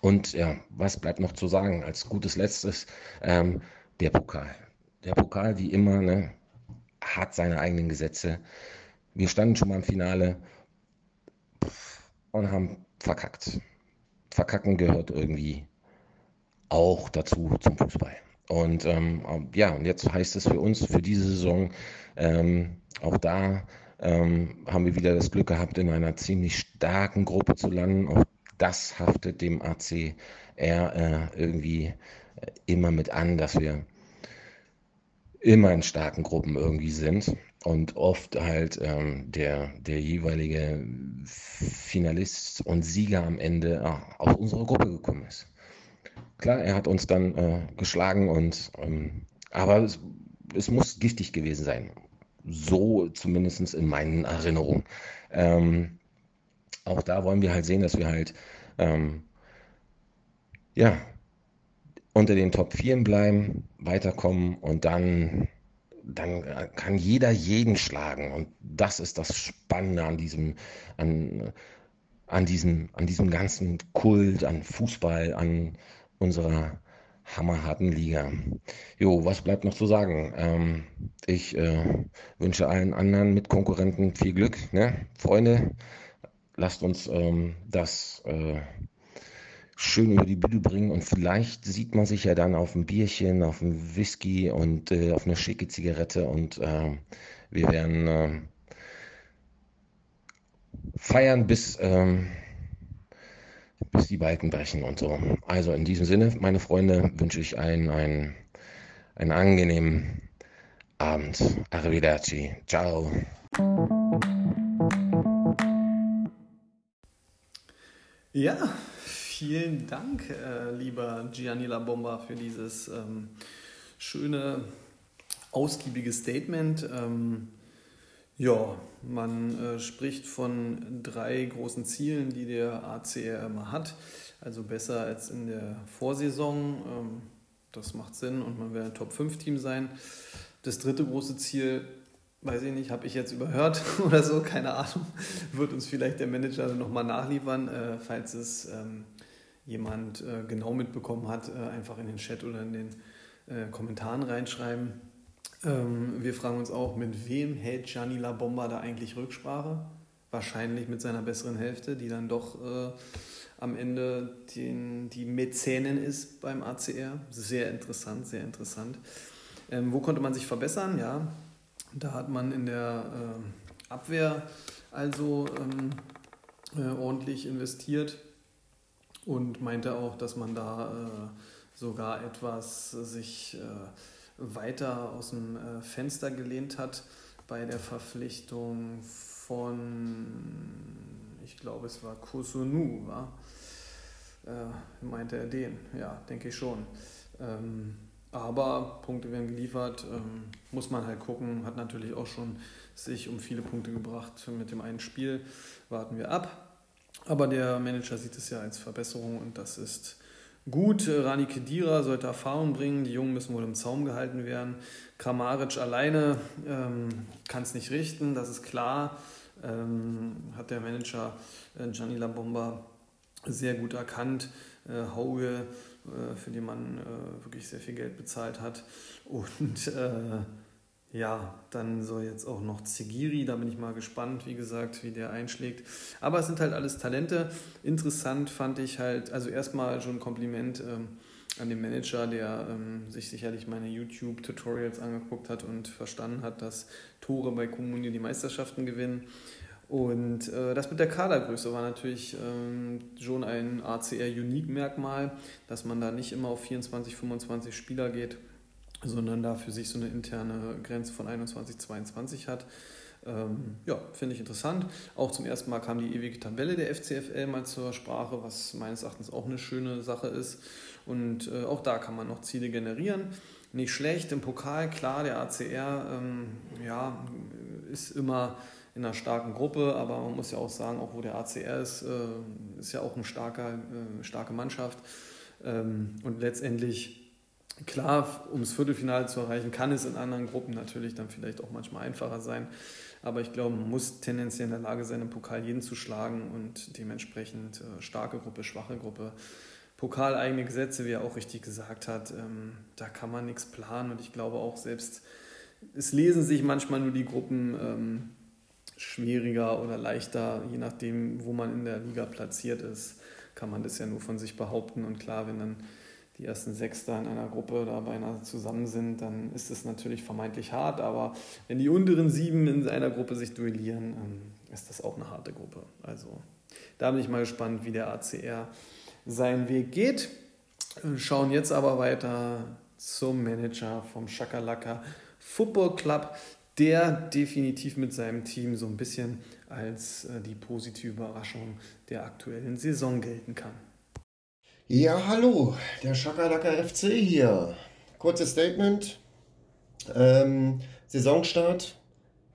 Und ja, was bleibt noch zu sagen als gutes Letztes? Ähm, der Pokal. Der Pokal, wie immer, ne, hat seine eigenen Gesetze. Wir standen schon mal im Finale und haben verkackt. Verkacken gehört irgendwie auch dazu zum Fußball. Und ähm, ja, und jetzt heißt es für uns, für diese Saison, ähm, auch da ähm, haben wir wieder das Glück gehabt, in einer ziemlich starken Gruppe zu landen. Auch das haftet dem ACR äh, irgendwie äh, immer mit an, dass wir immer in starken Gruppen irgendwie sind und oft halt ähm, der, der jeweilige Finalist und Sieger am Ende äh, aus unserer Gruppe gekommen ist. Klar, er hat uns dann äh, geschlagen und ähm, aber es, es, muss giftig gewesen sein. So zumindest in meinen Erinnerungen. Ähm, auch da wollen wir halt sehen, dass wir halt ähm, ja, unter den Top 4 bleiben, weiterkommen und dann, dann kann jeder jeden schlagen. Und das ist das Spannende an diesem, an, an diesem, an diesem ganzen Kult, an Fußball, an unserer hammerharten Liga. Jo, was bleibt noch zu sagen? Ähm, ich äh, wünsche allen anderen Mitkonkurrenten viel Glück. Ne? Freunde, lasst uns ähm, das äh, schön über die Bühne bringen und vielleicht sieht man sich ja dann auf ein Bierchen, auf ein Whisky und äh, auf eine schicke Zigarette und äh, wir werden äh, feiern bis, ähm, bis die Balken brechen und so. Also in diesem Sinne, meine Freunde, wünsche ich einen, einen, einen angenehmen Abend. Arrivederci. Ciao. Ja, vielen Dank, äh, lieber Gianni La Bomba, für dieses ähm, schöne, ausgiebige Statement. Ähm, ja, man äh, spricht von drei großen Zielen, die der ACR immer hat. Also besser als in der Vorsaison. Ähm, das macht Sinn und man will ein Top-5-Team sein. Das dritte große Ziel, weiß ich nicht, habe ich jetzt überhört oder so, keine Ahnung, wird uns vielleicht der Manager nochmal nachliefern, äh, falls es ähm, jemand äh, genau mitbekommen hat, äh, einfach in den Chat oder in den äh, Kommentaren reinschreiben. Ähm, wir fragen uns auch, mit wem hält Gianni La Bomba da eigentlich Rücksprache? Wahrscheinlich mit seiner besseren Hälfte, die dann doch äh, am Ende den, die Mäzenin ist beim ACR. Sehr interessant, sehr interessant. Ähm, wo konnte man sich verbessern? Ja, da hat man in der äh, Abwehr also ähm, äh, ordentlich investiert und meinte auch, dass man da äh, sogar etwas sich äh, weiter aus dem äh, Fenster gelehnt hat bei der Verpflichtung von, ich glaube es war Kusunu, war? Äh, meinte er den? Ja, denke ich schon. Ähm, aber Punkte werden geliefert, ähm, muss man halt gucken, hat natürlich auch schon sich um viele Punkte gebracht mit dem einen Spiel, warten wir ab. Aber der Manager sieht es ja als Verbesserung und das ist Gut, äh, Rani Kedira sollte Erfahrung bringen, die Jungen müssen wohl im Zaum gehalten werden. Kramaric alleine ähm, kann es nicht richten, das ist klar. Ähm, hat der Manager äh, Gianni Labomba sehr gut erkannt. Äh, Hauge, äh, für den man äh, wirklich sehr viel Geld bezahlt hat. Und äh, ja, dann soll jetzt auch noch Zigiri, da bin ich mal gespannt, wie gesagt, wie der einschlägt. Aber es sind halt alles Talente. Interessant fand ich halt, also erstmal schon ein Kompliment ähm, an den Manager, der ähm, sich sicherlich meine YouTube-Tutorials angeguckt hat und verstanden hat, dass Tore bei Kommune die Meisterschaften gewinnen. Und äh, das mit der Kadergröße war natürlich ähm, schon ein ACR-Unique-Merkmal, dass man da nicht immer auf 24, 25 Spieler geht sondern da für sich so eine interne Grenze von 21, 22 hat. Ähm, ja, finde ich interessant. Auch zum ersten Mal kam die ewige Tabelle der FCFL mal zur Sprache, was meines Erachtens auch eine schöne Sache ist. Und äh, auch da kann man noch Ziele generieren. Nicht schlecht im Pokal, klar, der ACR ähm, ja, ist immer in einer starken Gruppe, aber man muss ja auch sagen, auch wo der ACR ist, äh, ist ja auch eine starke, äh, starke Mannschaft. Ähm, und letztendlich Klar, um das Viertelfinale zu erreichen, kann es in anderen Gruppen natürlich dann vielleicht auch manchmal einfacher sein. Aber ich glaube, man muss tendenziell in der Lage sein, im Pokal jeden zu schlagen und dementsprechend äh, starke Gruppe, schwache Gruppe. Pokal eigene Gesetze, wie er auch richtig gesagt hat, ähm, da kann man nichts planen und ich glaube auch selbst, es lesen sich manchmal nur die Gruppen ähm, schwieriger oder leichter, je nachdem, wo man in der Liga platziert ist, kann man das ja nur von sich behaupten und klar, wenn dann die ersten sechs da in einer Gruppe da beinahe zusammen sind, dann ist es natürlich vermeintlich hart, aber wenn die unteren sieben in einer Gruppe sich duellieren, ähm, ist das auch eine harte Gruppe. Also da bin ich mal gespannt, wie der ACR seinen Weg geht. Schauen jetzt aber weiter zum Manager vom Shakalaka Football Club, der definitiv mit seinem Team so ein bisschen als äh, die positive Überraschung der aktuellen Saison gelten kann. Ja, hallo, der Schakalaka FC hier. Kurzes Statement. Ähm, Saisonstart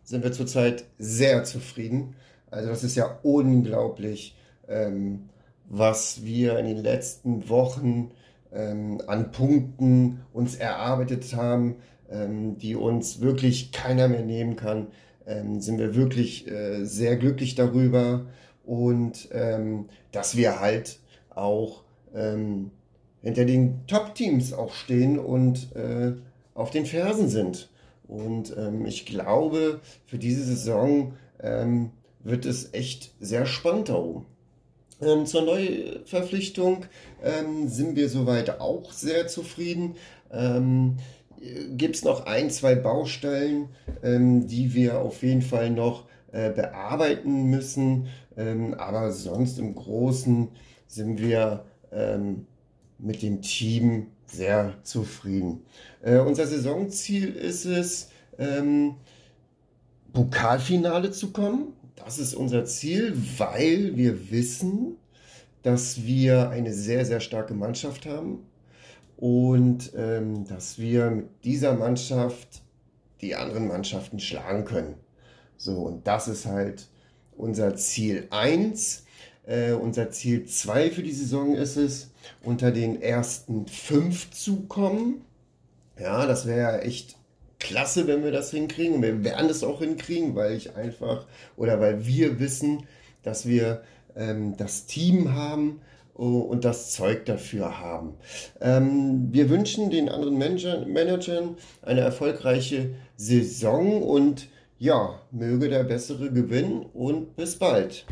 sind wir zurzeit sehr zufrieden. Also das ist ja unglaublich, ähm, was wir in den letzten Wochen ähm, an Punkten uns erarbeitet haben, ähm, die uns wirklich keiner mehr nehmen kann. Ähm, sind wir wirklich äh, sehr glücklich darüber und ähm, dass wir halt auch ähm, hinter den Top-Teams auch stehen und äh, auf den Fersen sind. Und ähm, ich glaube, für diese Saison ähm, wird es echt sehr spannend da oben. Ähm, zur Neuverpflichtung ähm, sind wir soweit auch sehr zufrieden. Ähm, Gibt es noch ein, zwei Baustellen, ähm, die wir auf jeden Fall noch äh, bearbeiten müssen. Aber sonst im Großen sind wir ähm, mit dem Team sehr zufrieden. Äh, unser Saisonziel ist es, ähm, Pokalfinale zu kommen. Das ist unser Ziel, weil wir wissen, dass wir eine sehr, sehr starke Mannschaft haben und ähm, dass wir mit dieser Mannschaft die anderen Mannschaften schlagen können. So, und das ist halt unser Ziel 1. Äh, unser Ziel 2 für die Saison ist es, unter den ersten fünf zu kommen. Ja, das wäre echt klasse, wenn wir das hinkriegen. Und wir werden das auch hinkriegen, weil ich einfach oder weil wir wissen, dass wir ähm, das Team haben oh, und das Zeug dafür haben. Ähm, wir wünschen den anderen Manager, Managern eine erfolgreiche Saison und ja, möge der Bessere gewinnen und bis bald.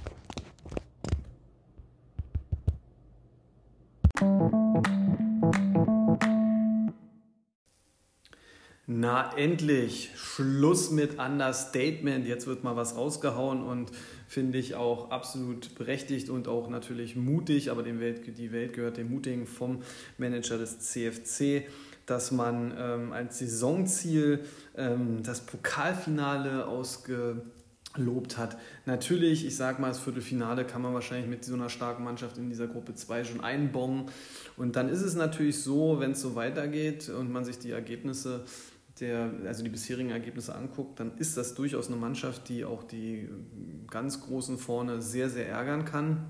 Na endlich, Schluss mit Understatement. Jetzt wird mal was rausgehauen und finde ich auch absolut berechtigt und auch natürlich mutig, aber Welt, die Welt gehört dem Mutigen vom Manager des CFC dass man ähm, als Saisonziel ähm, das Pokalfinale ausgelobt hat. Natürlich, ich sage mal, das Viertelfinale kann man wahrscheinlich mit so einer starken Mannschaft in dieser Gruppe 2 schon einbongen. Und dann ist es natürlich so, wenn es so weitergeht und man sich die Ergebnisse der, also die bisherigen Ergebnisse anguckt, dann ist das durchaus eine Mannschaft, die auch die ganz Großen vorne sehr, sehr ärgern kann.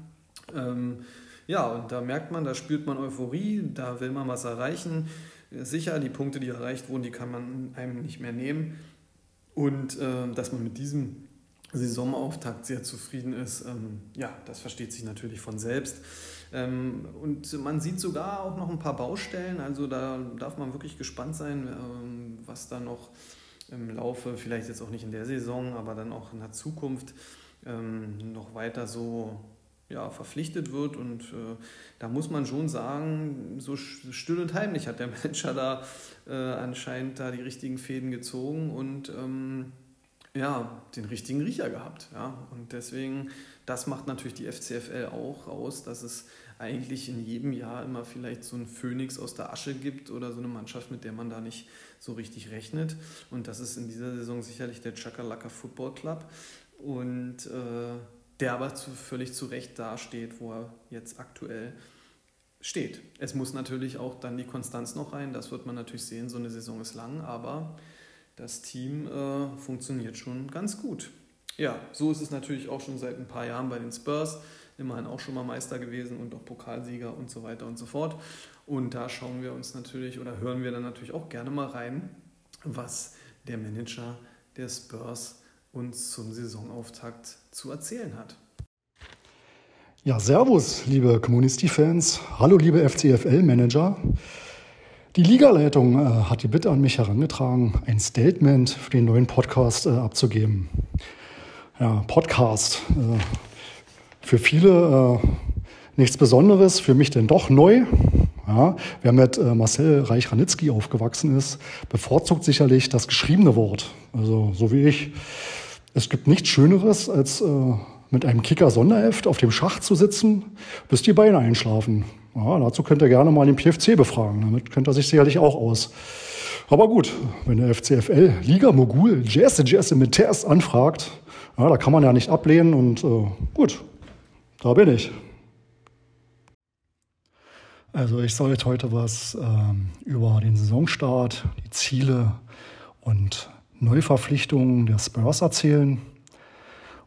Ähm, ja, und da merkt man, da spürt man Euphorie, da will man was erreichen sicher, die Punkte, die erreicht wurden, die kann man einem nicht mehr nehmen. Und äh, dass man mit diesem Saisonauftakt sehr zufrieden ist, ähm, ja, das versteht sich natürlich von selbst. Ähm, und man sieht sogar auch noch ein paar Baustellen, also da darf man wirklich gespannt sein, ähm, was da noch im Laufe, vielleicht jetzt auch nicht in der Saison, aber dann auch in der Zukunft ähm, noch weiter so ja, verpflichtet wird. Und äh, da muss man schon sagen, so still und heimlich hat der Manager da äh, anscheinend da die richtigen Fäden gezogen und ähm, ja, den richtigen Riecher gehabt. Ja. Und deswegen, das macht natürlich die FCFL auch aus, dass es eigentlich in jedem Jahr immer vielleicht so ein Phönix aus der Asche gibt oder so eine Mannschaft, mit der man da nicht so richtig rechnet. Und das ist in dieser Saison sicherlich der Chakalaka Football Club. Und äh, der aber zu, völlig zu Recht dasteht, wo er jetzt aktuell steht. Es muss natürlich auch dann die Konstanz noch rein, das wird man natürlich sehen, so eine Saison ist lang, aber das Team äh, funktioniert schon ganz gut. Ja, so ist es natürlich auch schon seit ein paar Jahren bei den Spurs, immerhin auch schon mal Meister gewesen und auch Pokalsieger und so weiter und so fort. Und da schauen wir uns natürlich oder hören wir dann natürlich auch gerne mal rein, was der Manager der Spurs uns zum Saisonauftakt zu erzählen hat. Ja, Servus, liebe Community-Fans. Hallo, liebe FCFL-Manager. Die Ligaleitung äh, hat die Bitte an mich herangetragen, ein Statement für den neuen Podcast äh, abzugeben. Ja, Podcast. Äh, für viele äh, nichts Besonderes, für mich denn doch neu. Ja, wer mit äh, Marcel Reich-Ranitzky aufgewachsen ist, bevorzugt sicherlich das geschriebene Wort. Also so wie ich. Es gibt nichts Schöneres, als äh, mit einem Kicker-Sonderheft auf dem Schacht zu sitzen, bis die Beine einschlafen. Ja, dazu könnt ihr gerne mal den PFC befragen. Damit kennt er sich sicherlich auch aus. Aber gut, wenn der FCFL Liga-Mogul Jesse Jesse mit Test anfragt, ja, da kann man ja nicht ablehnen und äh, gut, da bin ich. Also ich soll jetzt heute was ähm, über den Saisonstart, die Ziele und Neuverpflichtungen der Spurs erzählen.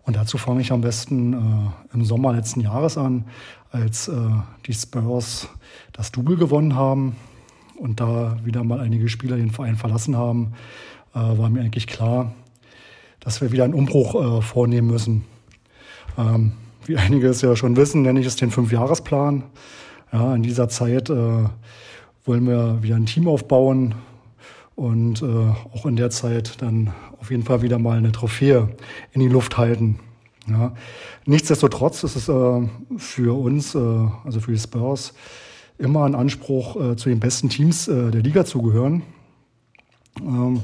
Und dazu fange ich am besten äh, im Sommer letzten Jahres an, als äh, die Spurs das Double gewonnen haben und da wieder mal einige Spieler den Verein verlassen haben, äh, war mir eigentlich klar, dass wir wieder einen Umbruch äh, vornehmen müssen. Ähm, wie einige es ja schon wissen, nenne ich es den Fünfjahresplan. Ja, in dieser Zeit äh, wollen wir wieder ein Team aufbauen, und äh, auch in der Zeit dann auf jeden Fall wieder mal eine Trophäe in die Luft halten. Ja. Nichtsdestotrotz ist es äh, für uns, äh, also für die Spurs, immer ein Anspruch, äh, zu den besten Teams äh, der Liga zu gehören. Ähm,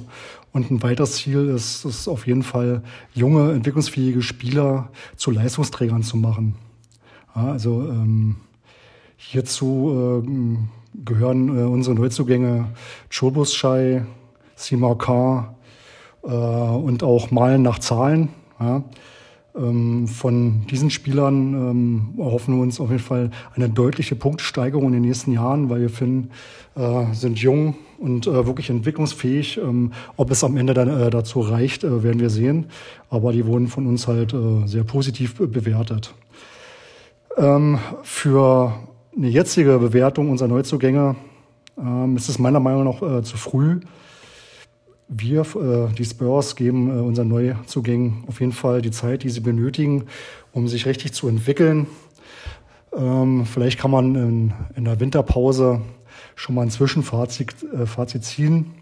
und ein weiteres Ziel ist es auf jeden Fall, junge, entwicklungsfähige Spieler zu Leistungsträgern zu machen. Ja, also ähm, hierzu äh, gehören äh, unsere Neuzugänge Chobus Shai, Sima K äh, und auch Malen nach Zahlen. Ja. Ähm, von diesen Spielern ähm, erhoffen wir uns auf jeden Fall eine deutliche Punktsteigerung in den nächsten Jahren, weil wir finden, äh, sind jung und äh, wirklich entwicklungsfähig. Ähm, ob es am Ende dann äh, dazu reicht, äh, werden wir sehen. Aber die wurden von uns halt äh, sehr positiv bewertet. Ähm, für eine jetzige Bewertung unserer Neuzugänge ähm, ist es meiner Meinung nach äh, zu früh. Wir, äh, die Spurs, geben unseren Neuzugängen auf jeden Fall die Zeit, die sie benötigen, um sich richtig zu entwickeln. Ähm, vielleicht kann man in, in, der Winterpause schon mal ein Zwischenfazit äh, Fazit ziehen.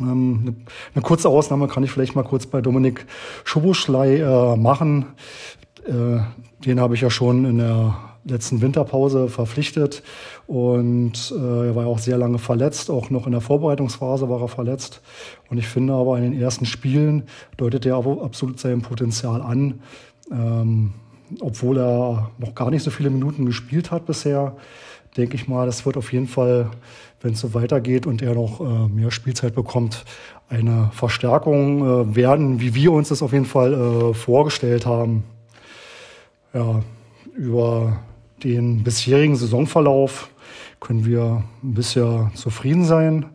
Ähm, eine, eine, kurze Ausnahme kann ich vielleicht mal kurz bei Dominik Schubuschlei äh, machen. Äh, den habe ich ja schon in der letzten Winterpause verpflichtet und äh, er war auch sehr lange verletzt, auch noch in der Vorbereitungsphase war er verletzt. Und ich finde aber in den ersten Spielen deutet er absolut sein Potenzial an, ähm, obwohl er noch gar nicht so viele Minuten gespielt hat bisher. Denke ich mal, das wird auf jeden Fall, wenn es so weitergeht und er noch äh, mehr Spielzeit bekommt, eine Verstärkung äh, werden, wie wir uns das auf jeden Fall äh, vorgestellt haben. Ja, über den bisherigen Saisonverlauf können wir bisschen zufrieden sein.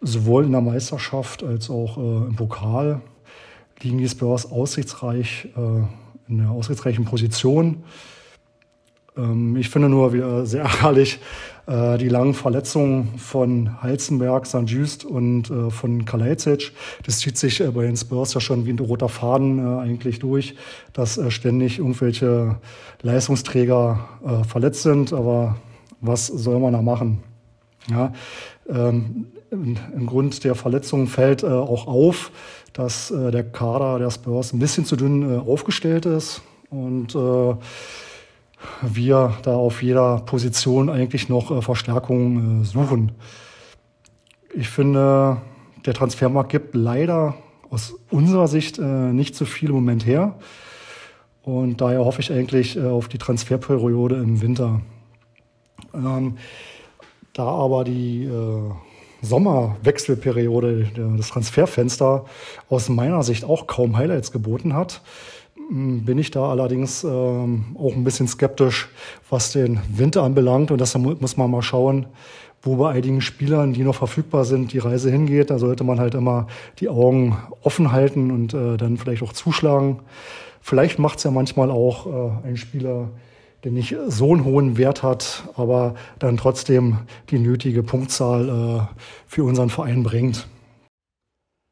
Sowohl in der Meisterschaft als auch äh, im Pokal liegen die Spurs aussichtsreich äh, in einer aussichtsreichen Position. Ähm, ich finde nur wieder sehr ärgerlich äh, die langen Verletzungen von Halzenberg, St. Just und äh, von Kalajdzic. Das zieht sich äh, bei den Spurs ja schon wie ein roter Faden eigentlich durch, dass ständig irgendwelche Leistungsträger verletzt sind. Aber was soll man da machen? Ja, ähm, im Grund der Verletzungen fällt auch auf, dass der Kader der Spurs ein bisschen zu dünn aufgestellt ist und wir da auf jeder Position eigentlich noch äh, Verstärkung äh, suchen. Ich finde, der Transfermarkt gibt leider aus unserer Sicht äh, nicht so viel im Moment her. Und daher hoffe ich eigentlich auf die Transferperiode im Winter. Ähm, da aber die Sommerwechselperiode, das Transferfenster aus meiner Sicht auch kaum Highlights geboten hat, bin ich da allerdings ähm, auch ein bisschen skeptisch, was den Winter anbelangt. Und deshalb muss man mal schauen, wo bei einigen Spielern, die noch verfügbar sind, die Reise hingeht. Da sollte man halt immer die Augen offen halten und äh, dann vielleicht auch zuschlagen. Vielleicht macht es ja manchmal auch äh, ein Spieler, der nicht so einen hohen Wert hat, aber dann trotzdem die nötige Punktzahl äh, für unseren Verein bringt.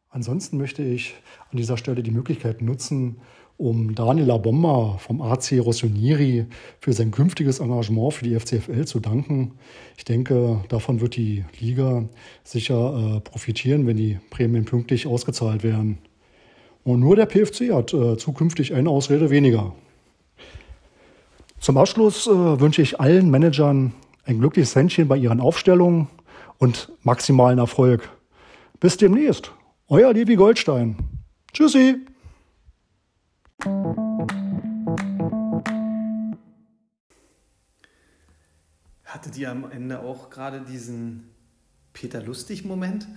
Ansonsten möchte ich an dieser Stelle die Möglichkeit nutzen, um Daniel Labomba vom AC Rossonieri für sein künftiges Engagement für die FCFL zu danken. Ich denke, davon wird die Liga sicher äh, profitieren, wenn die Prämien pünktlich ausgezahlt werden. Und nur der PFC hat äh, zukünftig eine Ausrede weniger. Zum Abschluss äh, wünsche ich allen Managern ein glückliches Händchen bei ihren Aufstellungen und maximalen Erfolg. Bis demnächst. Euer Levi Goldstein. Tschüssi. Hattet ihr am Ende auch gerade diesen Peter Lustig-Moment?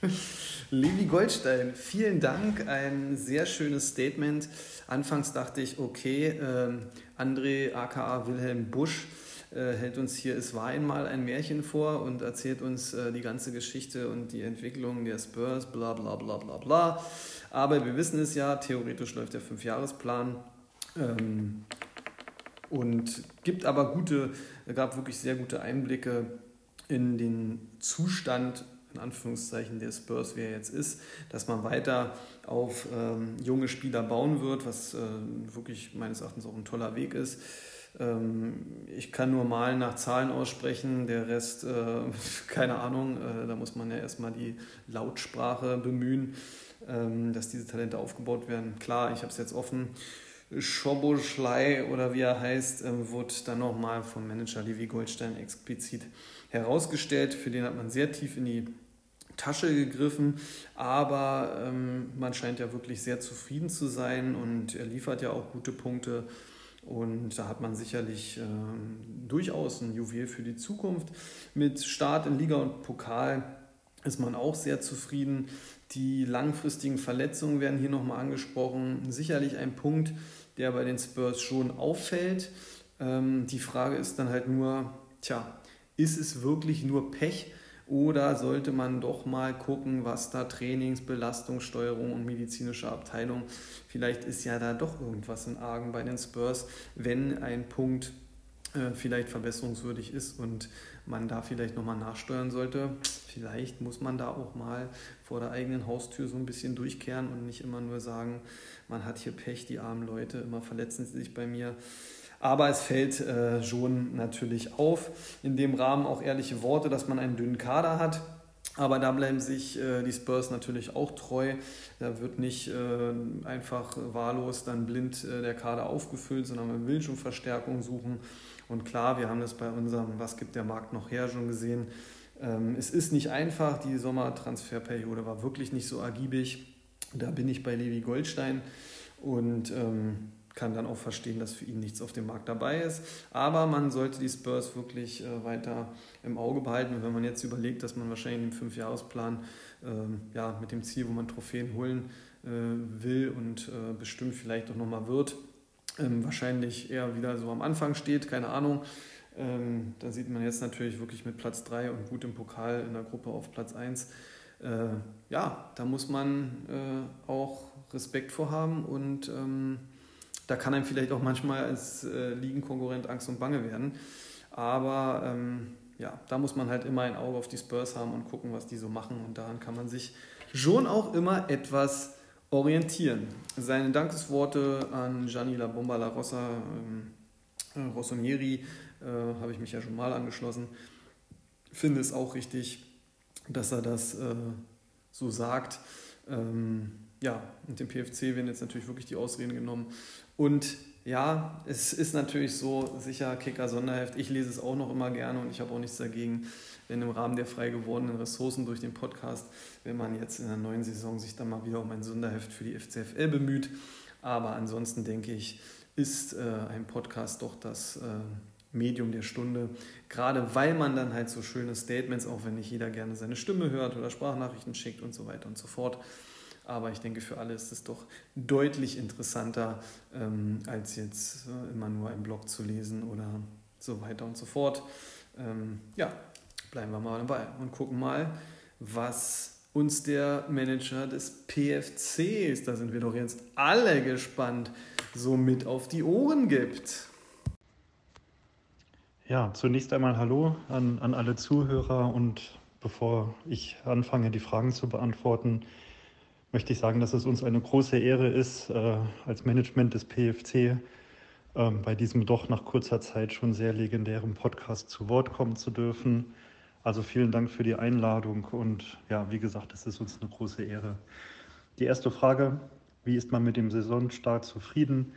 Levi Goldstein, vielen Dank, ein sehr schönes Statement. Anfangs dachte ich, okay, äh, André aka Wilhelm Busch äh, hält uns hier Es war einmal ein Märchen vor und erzählt uns äh, die ganze Geschichte und die Entwicklung der Spurs, bla bla bla bla bla. Aber wir wissen es ja, theoretisch läuft der Fünfjahresplan. Ähm, und gibt aber gute, gab wirklich sehr gute Einblicke in den Zustand in Anführungszeichen der Spurs, wie er jetzt ist, dass man weiter auf ähm, junge Spieler bauen wird, was äh, wirklich meines Erachtens auch ein toller Weg ist. Ähm, ich kann nur mal nach Zahlen aussprechen, der Rest, äh, keine Ahnung, äh, da muss man ja erstmal die Lautsprache bemühen, dass diese Talente aufgebaut werden. Klar, ich habe es jetzt offen. Schoboschlei oder wie er heißt, äh, wurde dann nochmal vom Manager Levi Goldstein explizit herausgestellt. Für den hat man sehr tief in die Tasche gegriffen, aber ähm, man scheint ja wirklich sehr zufrieden zu sein und er liefert ja auch gute Punkte. Und da hat man sicherlich äh, durchaus ein Juwel für die Zukunft. Mit Start in Liga und Pokal ist man auch sehr zufrieden. Die langfristigen Verletzungen werden hier nochmal angesprochen. Sicherlich ein Punkt, der bei den Spurs schon auffällt. Ähm, die Frage ist dann halt nur, tja, ist es wirklich nur Pech oder sollte man doch mal gucken, was da Trainings, Belastungssteuerung und medizinische Abteilung, vielleicht ist ja da doch irgendwas in Argen bei den Spurs, wenn ein Punkt äh, vielleicht verbesserungswürdig ist und man da vielleicht nochmal nachsteuern sollte. Vielleicht muss man da auch mal vor der eigenen Haustür so ein bisschen durchkehren und nicht immer nur sagen, man hat hier Pech, die armen Leute, immer verletzen sie sich bei mir. Aber es fällt äh, schon natürlich auf. In dem Rahmen auch ehrliche Worte, dass man einen dünnen Kader hat. Aber da bleiben sich äh, die Spurs natürlich auch treu. Da wird nicht äh, einfach wahllos dann blind äh, der Kader aufgefüllt, sondern man will schon Verstärkung suchen. Und klar, wir haben das bei unserem Was gibt der Markt noch her schon gesehen. Ähm, es ist nicht einfach, die Sommertransferperiode war wirklich nicht so ergiebig. Da bin ich bei Levi Goldstein. Und ähm, kann dann auch verstehen, dass für ihn nichts auf dem Markt dabei ist. Aber man sollte die Spurs wirklich äh, weiter im Auge behalten. Und wenn man jetzt überlegt, dass man wahrscheinlich im Fünfjahresplan äh, ja, mit dem Ziel, wo man Trophäen holen äh, will und äh, bestimmt vielleicht auch nochmal wird, ähm, wahrscheinlich eher wieder so am Anfang steht, keine Ahnung. Ähm, da sieht man jetzt natürlich wirklich mit Platz 3 und gut im Pokal in der Gruppe auf Platz 1. Äh, ja, da muss man äh, auch Respekt vor haben und ähm, da kann einem vielleicht auch manchmal als äh, Ligenkonkurrent Angst und Bange werden. Aber ähm, ja, da muss man halt immer ein Auge auf die Spurs haben und gucken, was die so machen. Und daran kann man sich schon auch immer etwas orientieren. Seine Dankesworte an Gianni La Bomba La Rossa, ähm, äh, Rossonieri, äh, habe ich mich ja schon mal angeschlossen. Finde es auch richtig, dass er das äh, so sagt. Ähm, ja, und dem PFC werden jetzt natürlich wirklich die Ausreden genommen. Und ja, es ist natürlich so, sicher Kicker Sonderheft. Ich lese es auch noch immer gerne und ich habe auch nichts dagegen, wenn im Rahmen der frei gewordenen Ressourcen durch den Podcast, wenn man jetzt in der neuen Saison sich dann mal wieder um ein Sonderheft für die FCFL bemüht. Aber ansonsten denke ich, ist äh, ein Podcast doch das äh, Medium der Stunde. Gerade weil man dann halt so schöne Statements, auch wenn nicht jeder gerne seine Stimme hört oder Sprachnachrichten schickt und so weiter und so fort, aber ich denke, für alle ist es doch deutlich interessanter, ähm, als jetzt äh, immer nur einen Blog zu lesen oder so weiter und so fort. Ähm, ja, bleiben wir mal dabei und gucken mal, was uns der Manager des PFCs, da sind wir doch jetzt alle gespannt, so mit auf die Ohren gibt. Ja, zunächst einmal Hallo an, an alle Zuhörer und bevor ich anfange, die Fragen zu beantworten, möchte ich sagen, dass es uns eine große Ehre ist, äh, als Management des PFC äh, bei diesem doch nach kurzer Zeit schon sehr legendären Podcast zu Wort kommen zu dürfen. Also vielen Dank für die Einladung und ja, wie gesagt, es ist uns eine große Ehre. Die erste Frage, wie ist man mit dem Saisonstart zufrieden?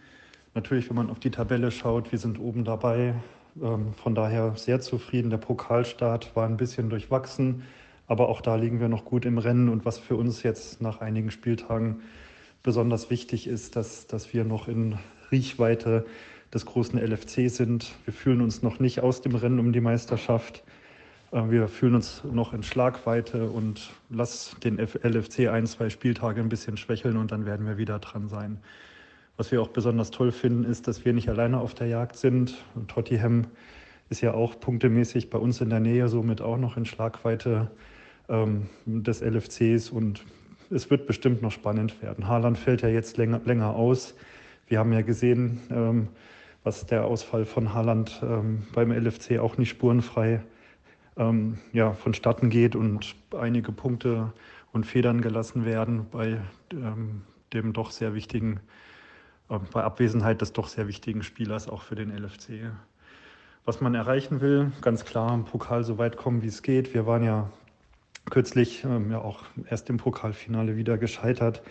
Natürlich, wenn man auf die Tabelle schaut, wir sind oben dabei, ähm, von daher sehr zufrieden. Der Pokalstart war ein bisschen durchwachsen. Aber auch da liegen wir noch gut im Rennen. Und was für uns jetzt nach einigen Spieltagen besonders wichtig ist, dass, dass wir noch in Riechweite des großen LFC sind. Wir fühlen uns noch nicht aus dem Rennen um die Meisterschaft. Äh, wir fühlen uns noch in Schlagweite und lass den LFC ein, zwei Spieltage ein bisschen schwächeln und dann werden wir wieder dran sein. Was wir auch besonders toll finden, ist, dass wir nicht alleine auf der Jagd sind. Tottenham ist ja auch punktemäßig bei uns in der Nähe, somit auch noch in Schlagweite ähm, des LFCs und es wird bestimmt noch spannend werden. Haaland fällt ja jetzt länger, länger aus. Wir haben ja gesehen, ähm, was der Ausfall von Haaland ähm, beim LFC auch nicht spurenfrei ähm, ja, vonstatten geht und einige Punkte und Federn gelassen werden bei ähm, dem doch sehr wichtigen äh, bei Abwesenheit des doch sehr wichtigen Spielers auch für den LFC. Was man erreichen will, ganz klar im Pokal so weit kommen, wie es geht. Wir waren ja kürzlich ähm, ja auch erst im Pokalfinale wieder gescheitert.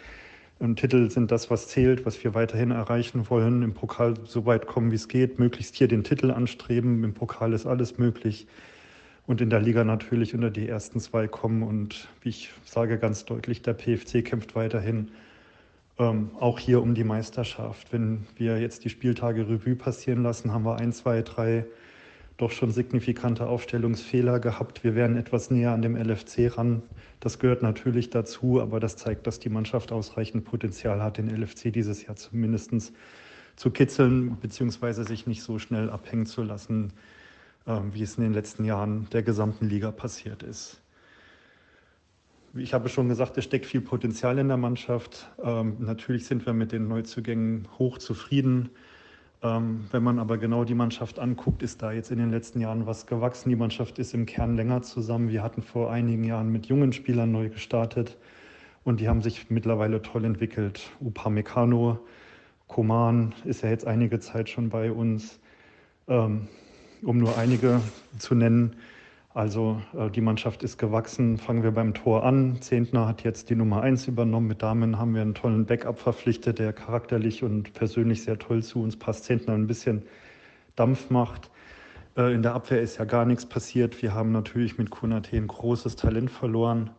Und Titel sind das, was zählt, was wir weiterhin erreichen wollen. Im Pokal so weit kommen, wie es geht, möglichst hier den Titel anstreben. Im Pokal ist alles möglich. Und in der Liga natürlich unter die ersten zwei kommen. Und wie ich sage ganz deutlich, der PFC kämpft weiterhin ähm, auch hier um die Meisterschaft. Wenn wir jetzt die Spieltage Revue passieren lassen, haben wir ein, zwei, drei doch schon signifikante Aufstellungsfehler gehabt. Wir wären etwas näher an dem LFC ran. Das gehört natürlich dazu, aber das zeigt, dass die Mannschaft ausreichend Potenzial hat, den LFC dieses Jahr zumindest zu kitzeln, beziehungsweise sich nicht so schnell abhängen zu lassen, wie es in den letzten Jahren der gesamten Liga passiert ist. Ich habe schon gesagt, es steckt viel Potenzial in der Mannschaft. Ähm, natürlich sind wir mit den Neuzugängen hoch zufrieden. Ähm, wenn man aber genau die Mannschaft anguckt, ist da jetzt in den letzten Jahren was gewachsen. Die Mannschaft ist im Kern länger zusammen. Wir hatten vor einigen Jahren mit jungen Spielern neu gestartet und die haben sich mittlerweile toll entwickelt. Upamecano, Koman ist ja jetzt einige Zeit schon bei uns, ähm, um nur einige zu nennen. Also äh, die Mannschaft ist gewachsen. Fangen wir beim Tor an. Zehntner hat jetzt die Nummer 1 übernommen. Mit Damen haben wir einen tollen Backup verpflichtet, der charakterlich und persönlich sehr toll zu uns passt. Zehntner ein bisschen Dampf macht. Äh, in der Abwehr ist ja gar nichts passiert. Wir haben natürlich mit Kunate ein großes Talent verloren.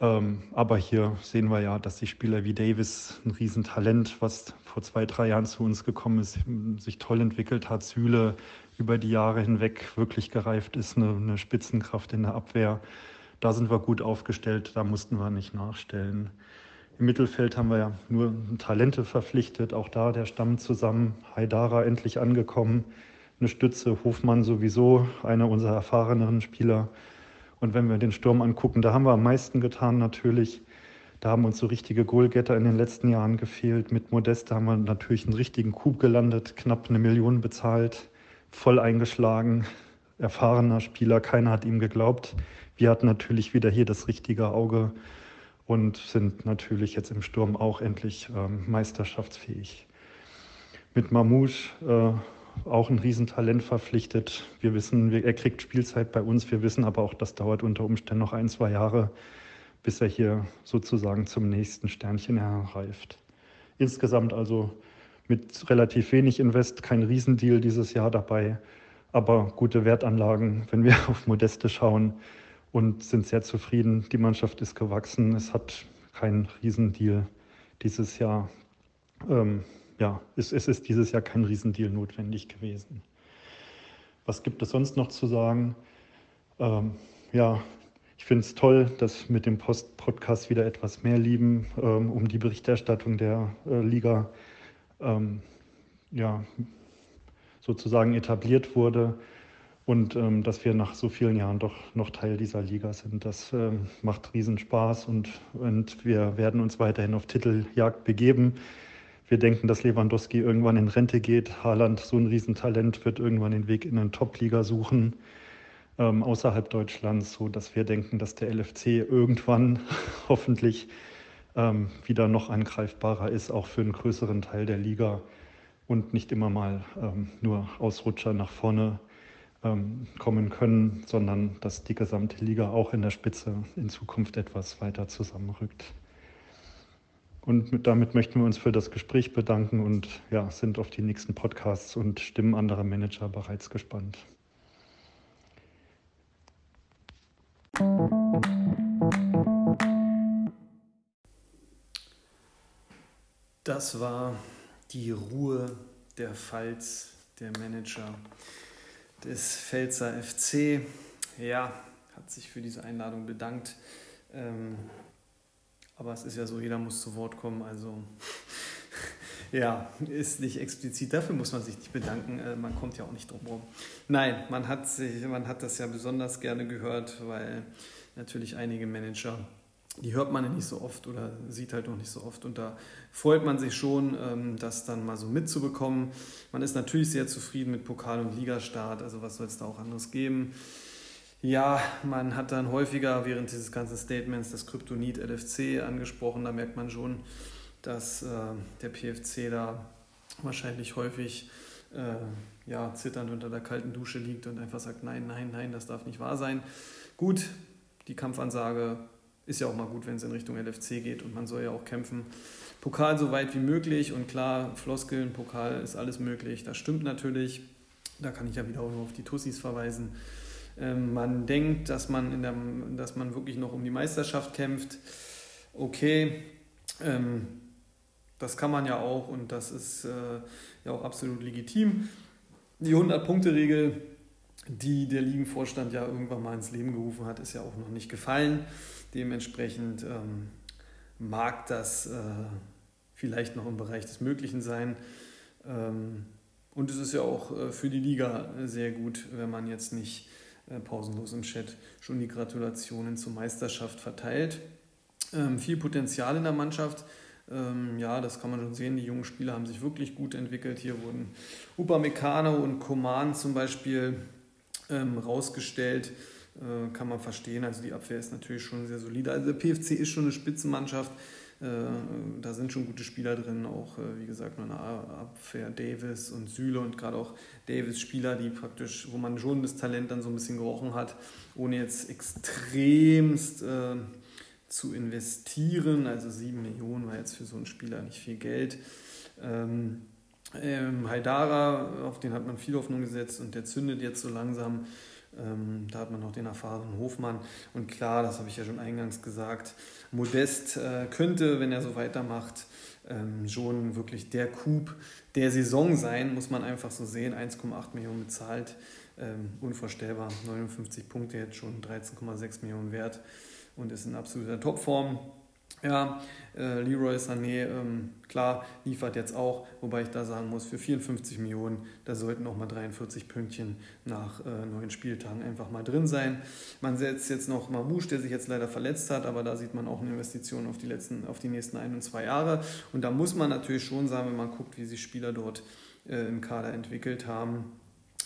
Ähm, aber hier sehen wir ja, dass die Spieler wie Davis, ein Riesentalent, was vor zwei, drei Jahren zu uns gekommen ist, sich toll entwickelt hat. Süle über die Jahre hinweg wirklich gereift ist, eine, eine Spitzenkraft in der Abwehr. Da sind wir gut aufgestellt, da mussten wir nicht nachstellen. Im Mittelfeld haben wir ja nur Talente verpflichtet, auch da der Stamm zusammen. Haidara endlich angekommen, eine Stütze, Hofmann sowieso, einer unserer erfahreneren Spieler. Und wenn wir den Sturm angucken, da haben wir am meisten getan natürlich. Da haben uns so richtige Goalgetter in den letzten Jahren gefehlt. Mit Modeste haben wir natürlich einen richtigen Coup gelandet, knapp eine Million bezahlt voll eingeschlagen, erfahrener Spieler, keiner hat ihm geglaubt. Wir hatten natürlich wieder hier das richtige Auge und sind natürlich jetzt im Sturm auch endlich ähm, meisterschaftsfähig. Mit Mamouche äh, auch ein Riesentalent verpflichtet. Wir wissen, er kriegt Spielzeit bei uns. Wir wissen aber auch, das dauert unter Umständen noch ein, zwei Jahre, bis er hier sozusagen zum nächsten Sternchen herreift. Insgesamt also mit relativ wenig Invest, kein Riesendeal dieses Jahr dabei, aber gute Wertanlagen, wenn wir auf Modeste schauen und sind sehr zufrieden. Die Mannschaft ist gewachsen, es hat keinen Riesendeal dieses Jahr. Ähm, ja, es, es ist dieses Jahr kein Riesendeal notwendig gewesen. Was gibt es sonst noch zu sagen? Ähm, ja, ich finde es toll, dass mit dem Post-Podcast wieder etwas mehr lieben ähm, um die Berichterstattung der äh, Liga ähm, ja, sozusagen etabliert wurde und ähm, dass wir nach so vielen Jahren doch noch Teil dieser Liga sind. Das ähm, macht riesen Spaß und, und wir werden uns weiterhin auf Titeljagd begeben. Wir denken, dass Lewandowski irgendwann in Rente geht. Haaland, so ein Riesentalent, wird irgendwann den Weg in eine Top-Liga suchen ähm, außerhalb Deutschlands, so dass wir denken, dass der LFC irgendwann hoffentlich ähm, wieder noch angreifbarer ist, auch für einen größeren Teil der Liga und nicht immer mal ähm, nur Ausrutscher nach vorne ähm, kommen können, sondern dass die gesamte Liga auch in der Spitze in Zukunft etwas weiter zusammenrückt. Und mit, damit möchten wir uns für das Gespräch bedanken und ja, sind auf die nächsten Podcasts und Stimmen anderer Manager bereits gespannt. Das war die Ruhe der Pfalz, der Manager des Pfälzer FC. Ja, hat sich für diese Einladung bedankt. Ähm, aber es ist ja so, jeder muss zu Wort kommen. Also ja, ist nicht explizit. Dafür muss man sich nicht bedanken. Äh, man kommt ja auch nicht drum herum. Nein, man hat, sich, man hat das ja besonders gerne gehört, weil natürlich einige Manager die hört man ja nicht so oft oder sieht halt noch nicht so oft. Und da freut man sich schon, ähm, das dann mal so mitzubekommen. Man ist natürlich sehr zufrieden mit Pokal- und Ligastart, also was soll es da auch anderes geben. Ja, man hat dann häufiger während dieses ganzen Statements das Kryptonit LFC angesprochen. Da merkt man schon, dass äh, der PFC da wahrscheinlich häufig äh, ja, zitternd unter der kalten Dusche liegt und einfach sagt, nein, nein, nein, das darf nicht wahr sein. Gut, die Kampfansage ist ja auch mal gut, wenn es in Richtung LFC geht und man soll ja auch kämpfen. Pokal so weit wie möglich und klar, Floskeln, Pokal ist alles möglich. Das stimmt natürlich. Da kann ich ja wieder auch nur auf die Tussis verweisen. Ähm, man denkt, dass man, in der, dass man wirklich noch um die Meisterschaft kämpft. Okay, ähm, das kann man ja auch und das ist äh, ja auch absolut legitim. Die 100-Punkte-Regel, die der Ligenvorstand ja irgendwann mal ins Leben gerufen hat, ist ja auch noch nicht gefallen. Dementsprechend ähm, mag das äh, vielleicht noch im Bereich des Möglichen sein. Ähm, und es ist ja auch äh, für die Liga sehr gut, wenn man jetzt nicht äh, pausenlos im Chat schon die Gratulationen zur Meisterschaft verteilt. Ähm, viel Potenzial in der Mannschaft. Ähm, ja, das kann man schon sehen. Die jungen Spieler haben sich wirklich gut entwickelt. Hier wurden Upamecano und Koman zum Beispiel ähm, rausgestellt. Äh, kann man verstehen. Also die Abwehr ist natürlich schon sehr solide. Also der PFC ist schon eine Spitzenmannschaft. Äh, da sind schon gute Spieler drin, auch äh, wie gesagt, nur eine Abwehr, Davis und Süle und gerade auch Davis Spieler, die praktisch, wo man schon das Talent dann so ein bisschen gerochen hat, ohne jetzt extremst äh, zu investieren. Also 7 Millionen war jetzt für so einen Spieler nicht viel Geld. Ähm, ähm, Haidara, auf den hat man viel Hoffnung gesetzt und der zündet jetzt so langsam. Ähm, da hat man noch den erfahrenen Hofmann. Und klar, das habe ich ja schon eingangs gesagt, Modest äh, könnte, wenn er so weitermacht, ähm, schon wirklich der Coup der Saison sein, muss man einfach so sehen. 1,8 Millionen bezahlt, ähm, unvorstellbar. 59 Punkte jetzt schon, 13,6 Millionen wert und ist in absoluter Topform. Ja, äh, Leroy Sané, ähm, klar, liefert jetzt auch, wobei ich da sagen muss, für 54 Millionen, da sollten auch mal 43 Pünktchen nach äh, neun Spieltagen einfach mal drin sein. Man setzt jetzt noch Mamouche, der sich jetzt leider verletzt hat, aber da sieht man auch eine Investition auf die, letzten, auf die nächsten ein und zwei Jahre. Und da muss man natürlich schon sagen, wenn man guckt, wie sich Spieler dort äh, im Kader entwickelt haben,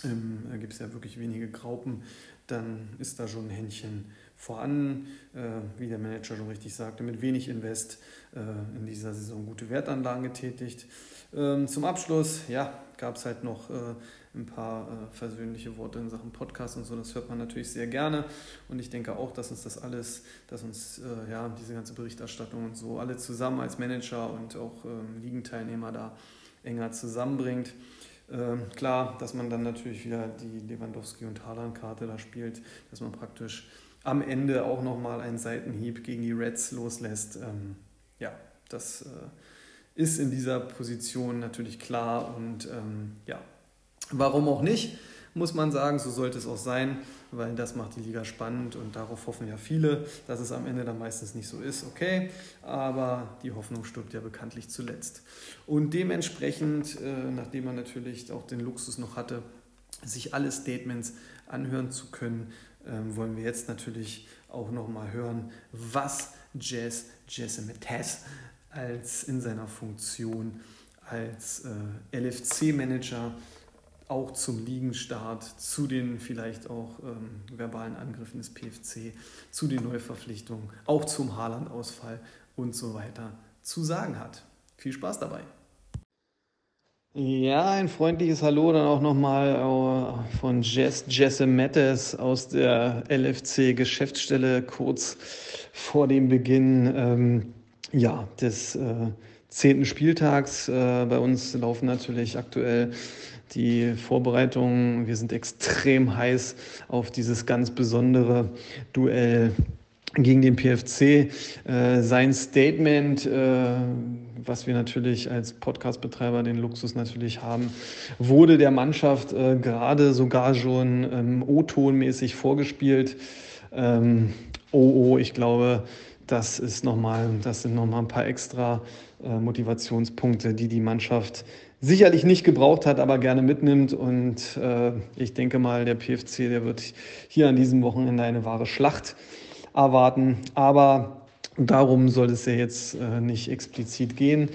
ähm, da gibt es ja wirklich wenige Graupen, dann ist da schon ein Händchen vorhanden, äh, wie der Manager schon richtig sagte, mit wenig Invest äh, in dieser Saison gute Wertanlagen getätigt. Ähm, zum Abschluss, ja, gab es halt noch äh, ein paar äh, versöhnliche Worte in Sachen Podcast und so. Das hört man natürlich sehr gerne. Und ich denke auch, dass uns das alles, dass uns äh, ja diese ganze Berichterstattung und so alle zusammen als Manager und auch ähm, Ligenteilnehmer da enger zusammenbringt. Ähm, klar, dass man dann natürlich wieder die Lewandowski- und Haaland-Karte da spielt, dass man praktisch am Ende auch nochmal einen Seitenhieb gegen die Reds loslässt. Ähm, ja, das äh, ist in dieser Position natürlich klar und ähm, ja, warum auch nicht, muss man sagen, so sollte es auch sein, weil das macht die Liga spannend und darauf hoffen ja viele, dass es am Ende dann meistens nicht so ist, okay, aber die Hoffnung stirbt ja bekanntlich zuletzt. Und dementsprechend, äh, nachdem man natürlich auch den Luxus noch hatte, sich alle Statements anhören zu können, ähm, wollen wir jetzt natürlich auch nochmal hören, was Jazz Jessimetes als in seiner Funktion als äh, LFC-Manager auch zum Ligenstart, zu den vielleicht auch ähm, verbalen Angriffen des PFC, zu den Neuverpflichtungen, auch zum Haaland-Ausfall und so weiter zu sagen hat. Viel Spaß dabei! Ja, ein freundliches Hallo dann auch nochmal äh, von Jess Jesse Mattes aus der LFC Geschäftsstelle kurz vor dem Beginn ähm, ja, des äh, zehnten Spieltags. Äh, bei uns laufen natürlich aktuell die Vorbereitungen. Wir sind extrem heiß auf dieses ganz besondere Duell gegen den PFC. Äh, sein Statement äh, was wir natürlich als Podcast-Betreiber den Luxus natürlich haben, wurde der Mannschaft äh, gerade sogar schon ähm, O-Ton-mäßig vorgespielt. Ähm, oh, oh, ich glaube, das ist noch mal, das sind nochmal ein paar extra äh, Motivationspunkte, die die Mannschaft sicherlich nicht gebraucht hat, aber gerne mitnimmt. Und äh, ich denke mal, der PFC, der wird hier an diesem Wochenende eine wahre Schlacht erwarten. Aber Darum soll es ja jetzt äh, nicht explizit gehen.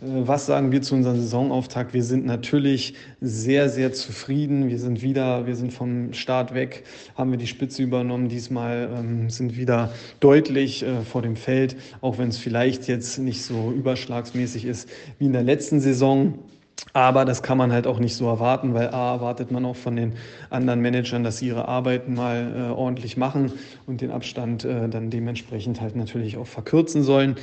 Äh, was sagen wir zu unserem Saisonauftakt? Wir sind natürlich sehr, sehr zufrieden. Wir sind wieder, wir sind vom Start weg, haben wir die Spitze übernommen. Diesmal ähm, sind wieder deutlich äh, vor dem Feld, auch wenn es vielleicht jetzt nicht so überschlagsmäßig ist wie in der letzten Saison. Aber das kann man halt auch nicht so erwarten, weil A erwartet man auch von den anderen Managern, dass sie ihre Arbeiten mal äh, ordentlich machen und den Abstand äh, dann dementsprechend halt natürlich auch verkürzen sollen.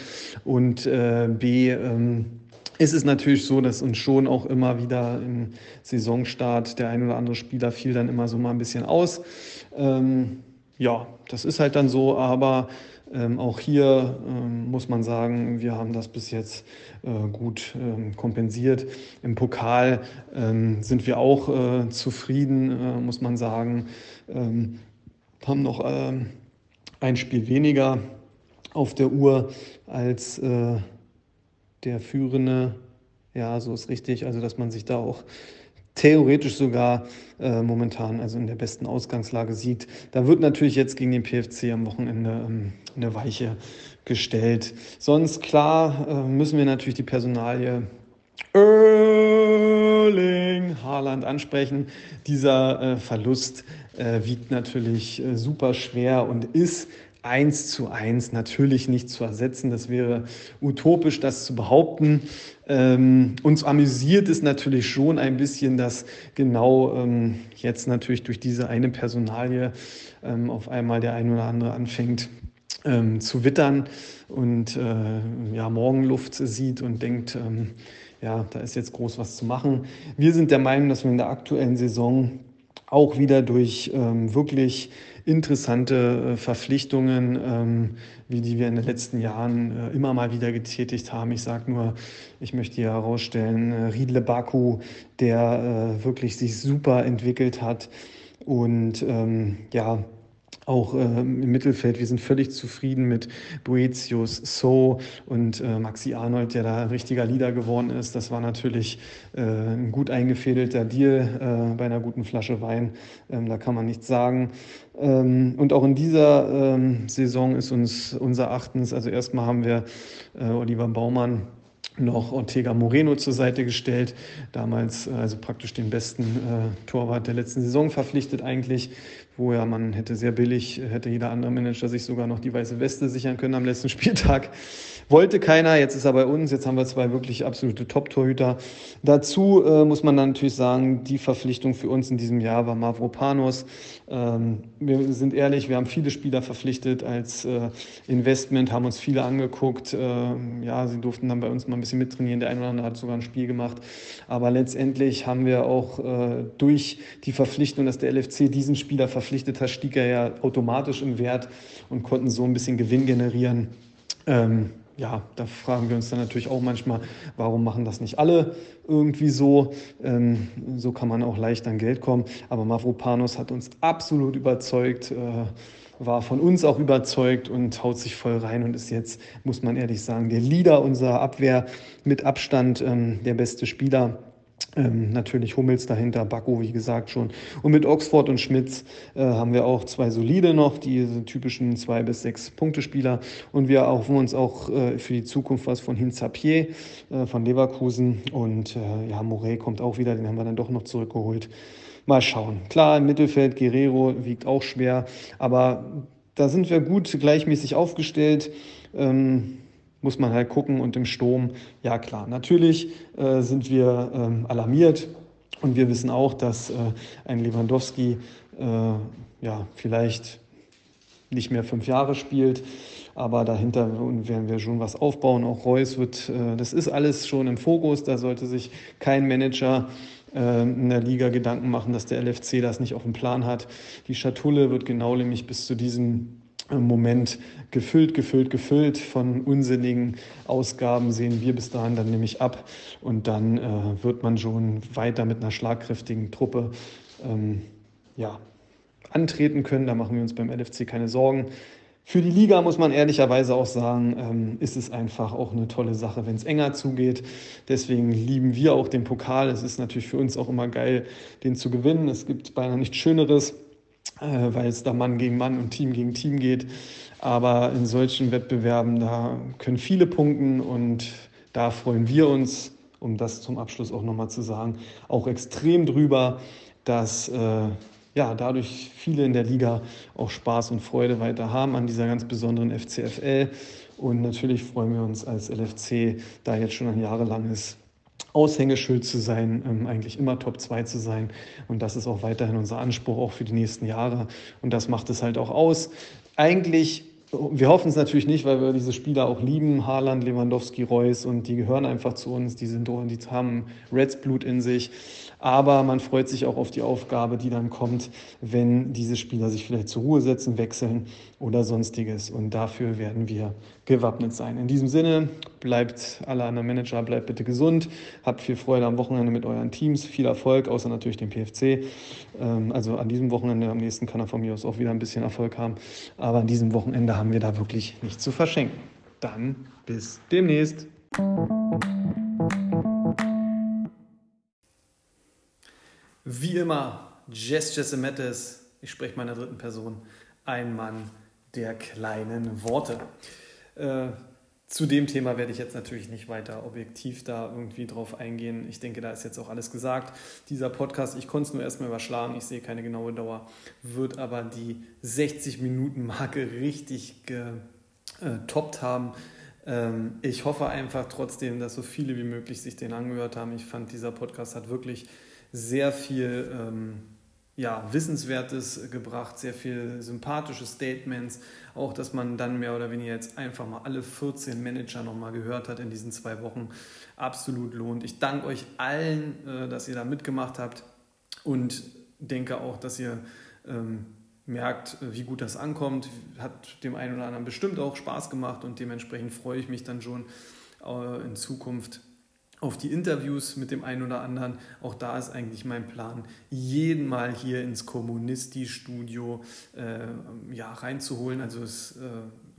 Und äh, B, ähm, ist es natürlich so, dass uns schon auch immer wieder im Saisonstart der ein oder andere Spieler fiel dann immer so mal ein bisschen aus. Ähm, ja, das ist halt dann so, aber ähm, auch hier ähm, muss man sagen, wir haben das bis jetzt äh, gut ähm, kompensiert. Im Pokal ähm, sind wir auch äh, zufrieden, äh, muss man sagen. Ähm, haben noch ähm, ein Spiel weniger auf der Uhr als äh, der Führende. Ja, so ist richtig. Also, dass man sich da auch theoretisch sogar äh, momentan also in der besten Ausgangslage sieht. Da wird natürlich jetzt gegen den PFC am Wochenende ähm, eine Weiche gestellt. Sonst klar äh, müssen wir natürlich die Personalie Erling Haaland ansprechen. Dieser äh, Verlust äh, wiegt natürlich äh, super schwer und ist eins zu eins natürlich nicht zu ersetzen. Das wäre utopisch, das zu behaupten. Ähm, uns amüsiert es natürlich schon ein bisschen, dass genau ähm, jetzt natürlich durch diese eine Personalie ähm, auf einmal der ein oder andere anfängt ähm, zu wittern und äh, ja, Morgenluft sieht und denkt, ähm, ja, da ist jetzt groß was zu machen. Wir sind der Meinung, dass wir in der aktuellen Saison auch wieder durch ähm, wirklich interessante äh, Verpflichtungen, ähm, wie die wir in den letzten Jahren äh, immer mal wieder getätigt haben. Ich sage nur, ich möchte hier herausstellen, äh, Riedle Baku, der wirklich sich super entwickelt hat und ähm, ja, auch äh, im Mittelfeld. Wir sind völlig zufrieden mit Boetius, So und äh, Maxi Arnold, der da richtiger Leader geworden ist. Das war natürlich äh, ein gut eingefädelter Deal äh, bei einer guten Flasche Wein. Ähm, da kann man nichts sagen. Ähm, und auch in dieser ähm, Saison ist uns unser Erachtens, also erstmal haben wir äh, Oliver Baumann noch Ortega Moreno zur Seite gestellt, damals äh, also praktisch den besten äh, Torwart der letzten Saison verpflichtet eigentlich wo ja man hätte sehr billig, hätte jeder andere Manager sich sogar noch die weiße Weste sichern können am letzten Spieltag. Wollte keiner, jetzt ist er bei uns, jetzt haben wir zwei wirklich absolute Top-Torhüter. Dazu äh, muss man dann natürlich sagen, die Verpflichtung für uns in diesem Jahr war Mavropanos. Ähm, wir sind ehrlich, wir haben viele Spieler verpflichtet als äh, Investment, haben uns viele angeguckt. Äh, ja, sie durften dann bei uns mal ein bisschen mittrainieren. Der eine oder andere hat sogar ein Spiel gemacht. Aber letztendlich haben wir auch äh, durch die Verpflichtung, dass der LFC diesen Spieler verpflichtet hat, stieg er ja automatisch im Wert und konnten so ein bisschen Gewinn generieren. Ähm, ja, da fragen wir uns dann natürlich auch manchmal, warum machen das nicht alle irgendwie so? Ähm, so kann man auch leicht an Geld kommen. Aber Mavropanos hat uns absolut überzeugt, äh, war von uns auch überzeugt und haut sich voll rein und ist jetzt, muss man ehrlich sagen, der Leader unserer Abwehr mit Abstand ähm, der beste Spieler. Ähm, natürlich Hummels dahinter, Bacco, wie gesagt schon. Und mit Oxford und Schmitz äh, haben wir auch zwei solide noch, diese typischen zwei bis sechs Punkte-Spieler. Und wir erhoffen uns auch äh, für die Zukunft was von Hinzapier äh, von Leverkusen. Und äh, ja, Morey kommt auch wieder, den haben wir dann doch noch zurückgeholt. Mal schauen. Klar, im Mittelfeld, Guerrero wiegt auch schwer, aber da sind wir gut gleichmäßig aufgestellt. Ähm, muss man halt gucken. Und im Sturm, ja klar, natürlich äh, sind wir ähm, alarmiert und wir wissen auch, dass äh, ein Lewandowski äh, ja vielleicht nicht mehr fünf Jahre spielt. Aber dahinter werden wir schon was aufbauen. Auch Reus wird, äh, das ist alles schon im Fokus. Da sollte sich kein Manager äh, in der Liga Gedanken machen, dass der LFC das nicht auf dem Plan hat. Die Schatulle wird genau nämlich bis zu diesem Moment gefüllt, gefüllt, gefüllt von unsinnigen Ausgaben sehen wir bis dahin dann nämlich ab und dann äh, wird man schon weiter mit einer schlagkräftigen Truppe ähm, ja, antreten können. Da machen wir uns beim LFC keine Sorgen. Für die Liga muss man ehrlicherweise auch sagen, ähm, ist es einfach auch eine tolle Sache, wenn es enger zugeht. Deswegen lieben wir auch den Pokal. Es ist natürlich für uns auch immer geil, den zu gewinnen. Es gibt beinahe nichts Schöneres äh, weil es da Mann gegen Mann und Team gegen Team geht. Aber in solchen Wettbewerben, da können viele punkten und da freuen wir uns, um das zum Abschluss auch nochmal zu sagen, auch extrem drüber, dass äh, ja, dadurch viele in der Liga auch Spaß und Freude weiter haben an dieser ganz besonderen FCFL. Und natürlich freuen wir uns als LFC, da jetzt schon ein jahrelanges Aushängeschild zu sein, ähm, eigentlich immer Top 2 zu sein. Und das ist auch weiterhin unser Anspruch, auch für die nächsten Jahre. Und das macht es halt auch aus. Eigentlich wir hoffen es natürlich nicht, weil wir diese Spieler auch lieben, Haaland, Lewandowski, Reus und die gehören einfach zu uns, die, sind, die haben Reds Blut in sich. Aber man freut sich auch auf die Aufgabe, die dann kommt, wenn diese Spieler sich vielleicht zur Ruhe setzen, wechseln oder sonstiges. Und dafür werden wir gewappnet sein. In diesem Sinne, bleibt alle anderen Manager, bleibt bitte gesund, habt viel Freude am Wochenende mit euren Teams, viel Erfolg, außer natürlich dem PFC. Ähm, also an diesem Wochenende, am nächsten kann er von mir aus auch wieder ein bisschen Erfolg haben. Aber an diesem Wochenende haben wir da wirklich nichts zu verschenken. Dann bis demnächst. Wie immer, Jess Jessemettes, ich spreche meiner dritten Person, ein Mann der kleinen Worte. Äh, zu dem Thema werde ich jetzt natürlich nicht weiter objektiv da irgendwie drauf eingehen. Ich denke, da ist jetzt auch alles gesagt. Dieser Podcast, ich konnte es nur erstmal überschlagen, ich sehe keine genaue Dauer, wird aber die 60-Minuten-Marke richtig getoppt haben. Ähm, ich hoffe einfach trotzdem, dass so viele wie möglich sich den angehört haben. Ich fand, dieser Podcast hat wirklich sehr viel ähm, ja, Wissenswertes gebracht, sehr viel sympathische Statements. Auch, dass man dann mehr oder weniger jetzt einfach mal alle 14 Manager nochmal gehört hat in diesen zwei Wochen. Absolut lohnt. Ich danke euch allen, äh, dass ihr da mitgemacht habt und denke auch, dass ihr ähm, merkt, wie gut das ankommt. Hat dem einen oder anderen bestimmt auch Spaß gemacht und dementsprechend freue ich mich dann schon äh, in Zukunft auf die Interviews mit dem einen oder anderen. Auch da ist eigentlich mein Plan, jeden mal hier ins Kommunisti-Studio äh, ja, reinzuholen. Also es äh,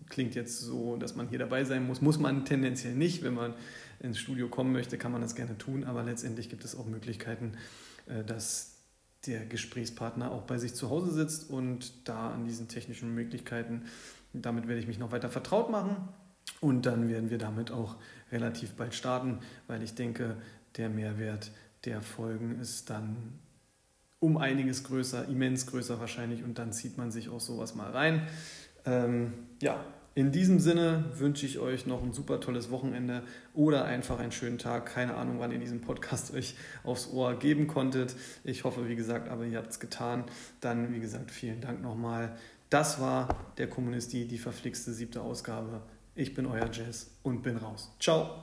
klingt jetzt so, dass man hier dabei sein muss. Muss man tendenziell nicht. Wenn man ins Studio kommen möchte, kann man das gerne tun. Aber letztendlich gibt es auch Möglichkeiten, äh, dass der Gesprächspartner auch bei sich zu Hause sitzt und da an diesen technischen Möglichkeiten, damit werde ich mich noch weiter vertraut machen. Und dann werden wir damit auch relativ bald starten, weil ich denke, der Mehrwert der Folgen ist dann um einiges größer, immens größer wahrscheinlich und dann zieht man sich auch sowas mal rein. Ähm, ja, in diesem Sinne wünsche ich euch noch ein super tolles Wochenende oder einfach einen schönen Tag. Keine Ahnung, wann ihr diesen Podcast euch aufs Ohr geben konntet. Ich hoffe, wie gesagt, aber ihr habt es getan. Dann, wie gesagt, vielen Dank nochmal. Das war der Kommunisti, die verflixte siebte Ausgabe. Ich bin euer Jazz und bin raus. Ciao.